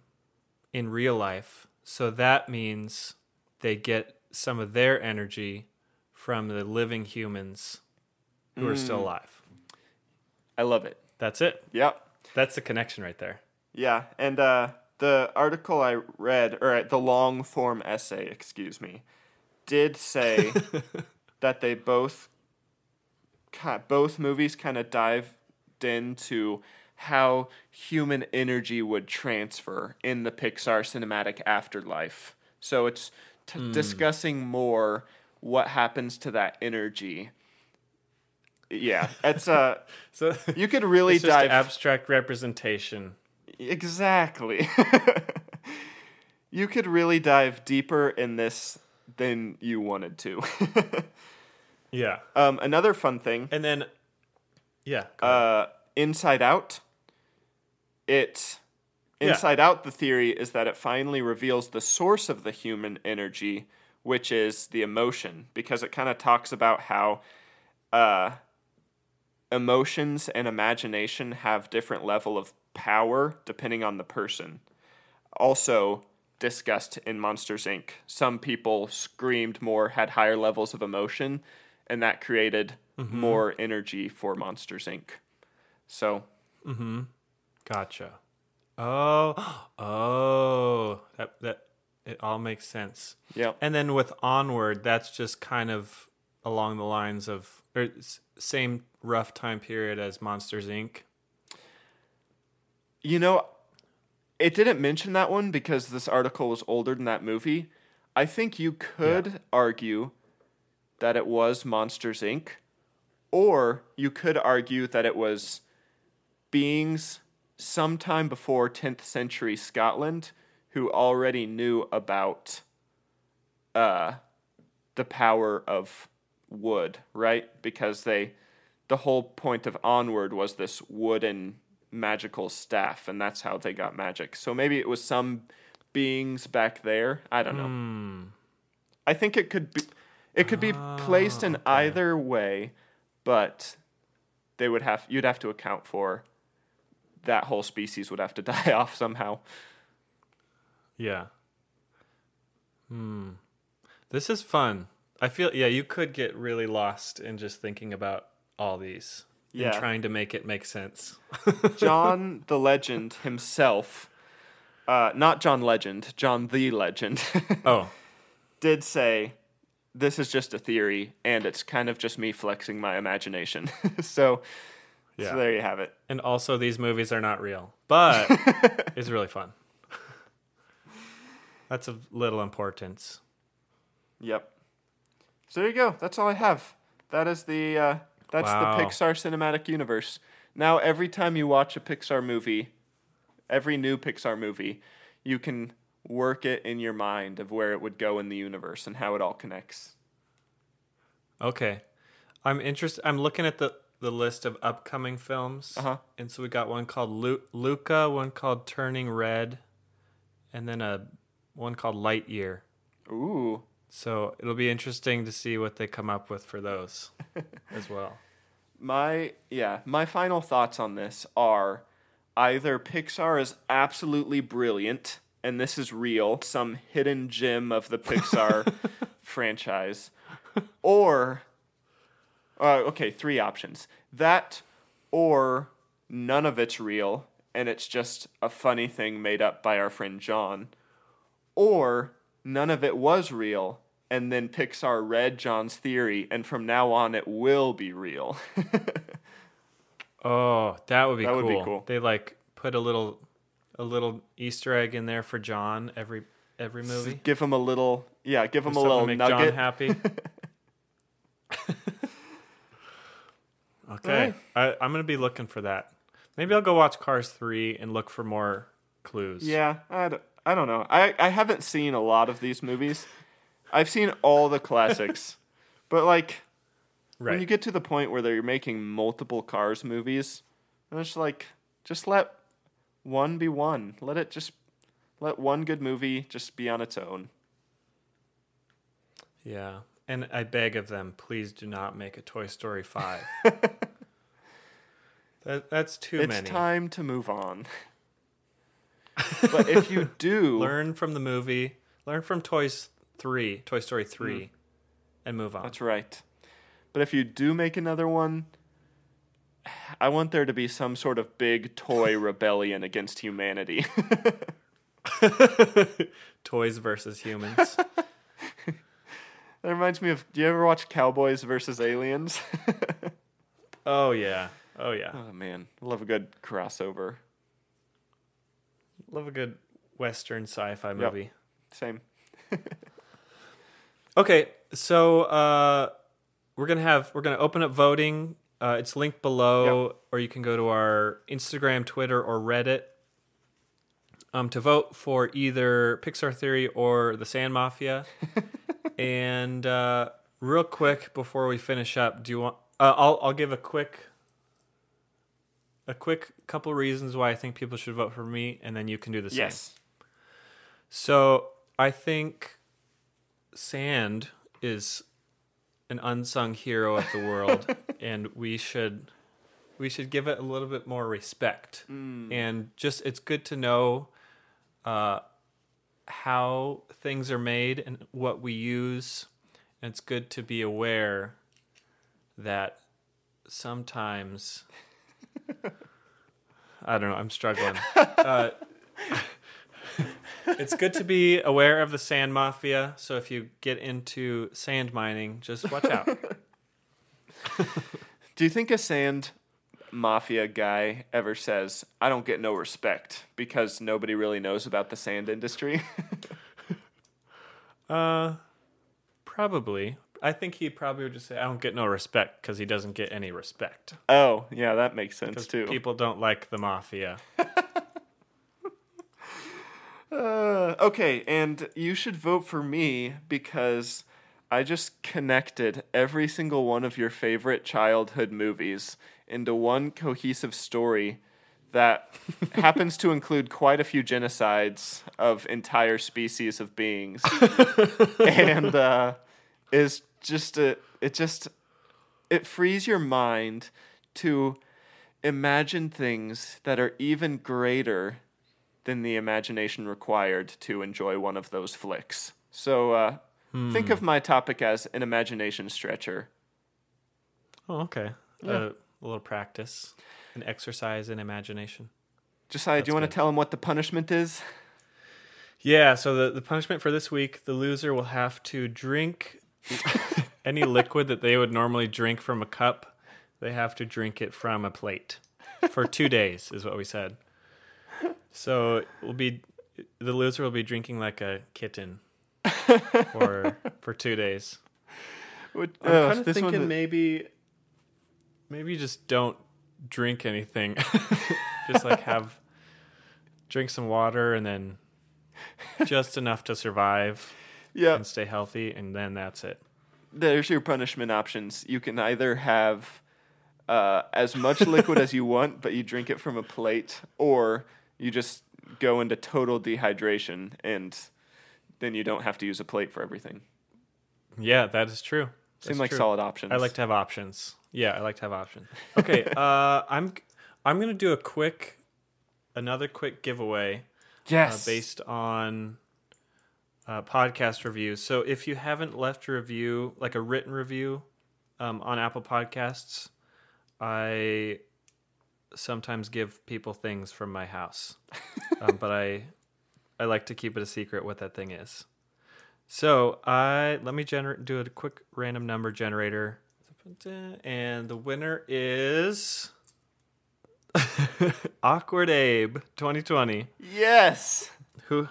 in real life. So that means they get some of their energy from the living humans who are still alive. I love it. That's it. Yep. That's the connection right there. Yeah, and uh, the article I read, or uh, the long form essay, excuse me, did say that they both, both movies kind of dived into how human energy would transfer in the Pixar cinematic afterlife. So it's t- discussing more what happens to that energy. Yeah, it's a So you could really dive abstract representation. Exactly. you could really dive deeper in this than you wanted to. Yeah. um, another fun thing, And then, yeah. uh, Inside Out. It Yeah. Inside Out. The theory is that it finally reveals the source of the human energy, which is the emotion, because it kind of talks about how uh, emotions and imagination have different level of power depending on the person. Also discussed in Monsters Inc. Some people screamed more, had higher levels of emotion, and that created more energy for Monsters Inc. So mm-hmm. Gotcha. Oh, oh, that that it all makes sense. yeah. And then with onward, that's just kind of along the lines of or same rough time period as Monsters Inc. You know, it didn't mention that one because this article was older than that movie. I think you could argue that it was Monsters Inc. Or you could argue that it was beings sometime before 10th century Scotland who already knew about uh, the power of wood, right? Because they, the whole point of Onward was this wooden magical staff, and that's how they got magic. So maybe it was some beings back there. I don't know. I think it could be, it could be placed in either way, but they would have you'd have to account for that whole species would have to die off somehow. Yeah. Hmm. This is fun. I feel yeah, you could get really lost in just thinking about all these Yeah. and trying to make it make sense. John the Legend himself, uh, not John Legend, John the Legend, oh, did say this is just a theory and it's kind of just me flexing my imagination. so, Yeah. so there you have it. and also these movies are not real, but it's really fun. That's of little importance. Yep. So there you go. That's all I have. That is the uh, that's Wow. the Pixar cinematic universe. Now every time you watch a Pixar movie, every new Pixar movie, you can work it in your mind of where it would go in the universe and how it all connects. Okay. I'm interested I'm looking at the the list of upcoming films. Uh-huh. And so we got one called Lu- Luca, one called Turning Red, and then a one called Lightyear. Ooh. So it'll be interesting to see what they come up with for those as well. My yeah, my final thoughts on this are either Pixar is absolutely brilliant and this is real, some hidden gem of the Pixar franchise, or uh, okay, three options. That or none of it's real and it's just a funny thing made up by our friend John, or none of it was real and then Pixar read John's theory and from now on it will be real. Oh, that would be That cool. would be cool. They like put a little a little Easter egg in there for John every every movie. give him a little yeah, give him a little make nugget. John happy. okay, Alright. I, I'm gonna be looking for that. Maybe I'll go watch Cars three and look for more clues. Yeah, I don't, I don't know. I, I haven't seen a lot of these movies. I've seen all the classics. but like right. when you get to the point where they're making multiple Cars movies, and it's like just let one be one. Let it just let one good movie just be on its own. Yeah. And I beg of them, please do not make a Toy Story 5. that, that's too it's many. It's time to move on. but if you do, Learn from the movie, learn from Toys 3, Toy Story hmm. 3, and move on. that's right. But if you do make another one, I want there to be some sort of big toy rebellion against humanity. Toys versus humans. That reminds me of. Do you ever watch Cowboys versus Aliens? oh, yeah. Oh, yeah. oh man, love a good crossover. Love a good Western sci fi movie. Same. Okay, so uh, we're gonna have we're gonna open up voting. Uh, it's linked below, or you can go to our Instagram, Twitter, or Reddit um, to vote for either Pixar Theory or the Sand Mafia. and uh, real quick before we finish up, do you want? Uh, I'll I'll give a quick a quick couple reasons why I think people should vote for me, and then you can do the same. Yes. So I think Sand is an unsung hero of the world, and we should we should give it a little bit more respect. And just it's good to know uh, how things are made and what we use. And it's good to be aware that sometimes I don't know. I'm struggling. Uh, it's good to be aware of the sand mafia. So if you get into sand mining, just watch out. Do you think a sand mafia guy ever says, "I don't get no respect" because nobody really knows about the sand industry? Uh, probably. I think he probably would just say, "I don't get no respect" because he doesn't get any respect. oh, yeah, that makes sense too. people don't like the mafia. Uh, okay, and you should vote for me because I just connected every single one of your favorite childhood movies into one cohesive story that happens to include quite a few genocides of entire species of beings. And uh, is just a it just it frees your mind to imagine things that are even greater than the imagination required to enjoy one of those flicks. So uh, think of my topic as an imagination stretcher. Oh, okay. Uh, a little practice, an exercise in imagination. Josiah, do you want to tell him what the punishment is? Yeah, so the, the punishment for this week, the loser will have to drink any liquid that they would normally drink from a cup. They have to drink it from a plate for two days, is what we said. So it will be the loser will be drinking like a kitten for for two days. What- I'm uh, kind of this one- thinking maybe maybe just don't drink anything. just like have drink some water and then just enough to survive yeah, and stay healthy and then that's it. there's your punishment options. You can either have uh, as much liquid as you want, but you drink it from a plate, or you just go into total dehydration and then you don't have to use a plate for everything. Yeah, that is true. Seem like true. solid options. I like to have options. Yeah, I like to have options. Okay, uh, I'm I'm gonna do a quick, another quick giveaway uh, yes. based on uh, podcast reviews. So if you haven't left a review, like a written review, um, on Apple Podcasts, I sometimes give people things from my house, um, but I I like to keep it a secret what that thing is. So I let me gener- do a quick random number generator, and the winner is Awkward Abe 2020 yes. who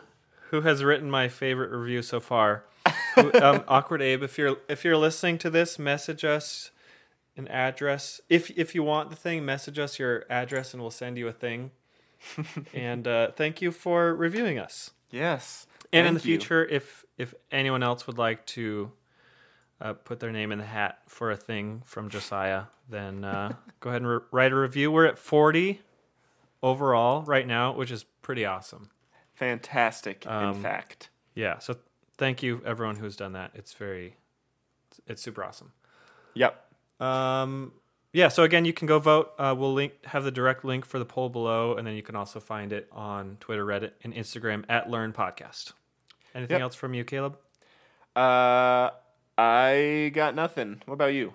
who has written my favorite review so far. Um, Awkward Abe, if you're if you're listening to this, message us an address. If if you want the thing, message us your address and we'll send you a thing. and uh, thank you for reviewing us. Yes. And in the you. future, if if anyone else would like to uh, put their name in the hat for a thing from Josiah, then uh, go ahead and re- write a review. We're at forty overall right now, which is pretty awesome. Fantastic, Um, in fact. Yeah. So thank you everyone who's done that. It's very, it's, it's super awesome. Yep. Um, yeah. So again, you can go vote. Uh, we'll link have the direct link for the poll below, and then you can also find it on Twitter, Reddit, and Instagram at Learn Podcast. Anything Yep. else from you, Caleb? Uh, I got nothing. What about you?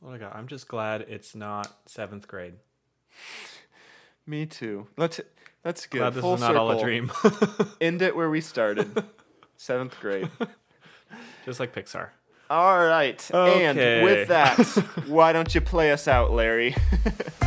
What do I got? I'm just glad it's not seventh grade. Me too. Let's. That's good. Glad this Full is not all a dream. End it where we started. Seventh grade. just like Pixar. All right. Okay. And with that, why don't you play us out, Larry?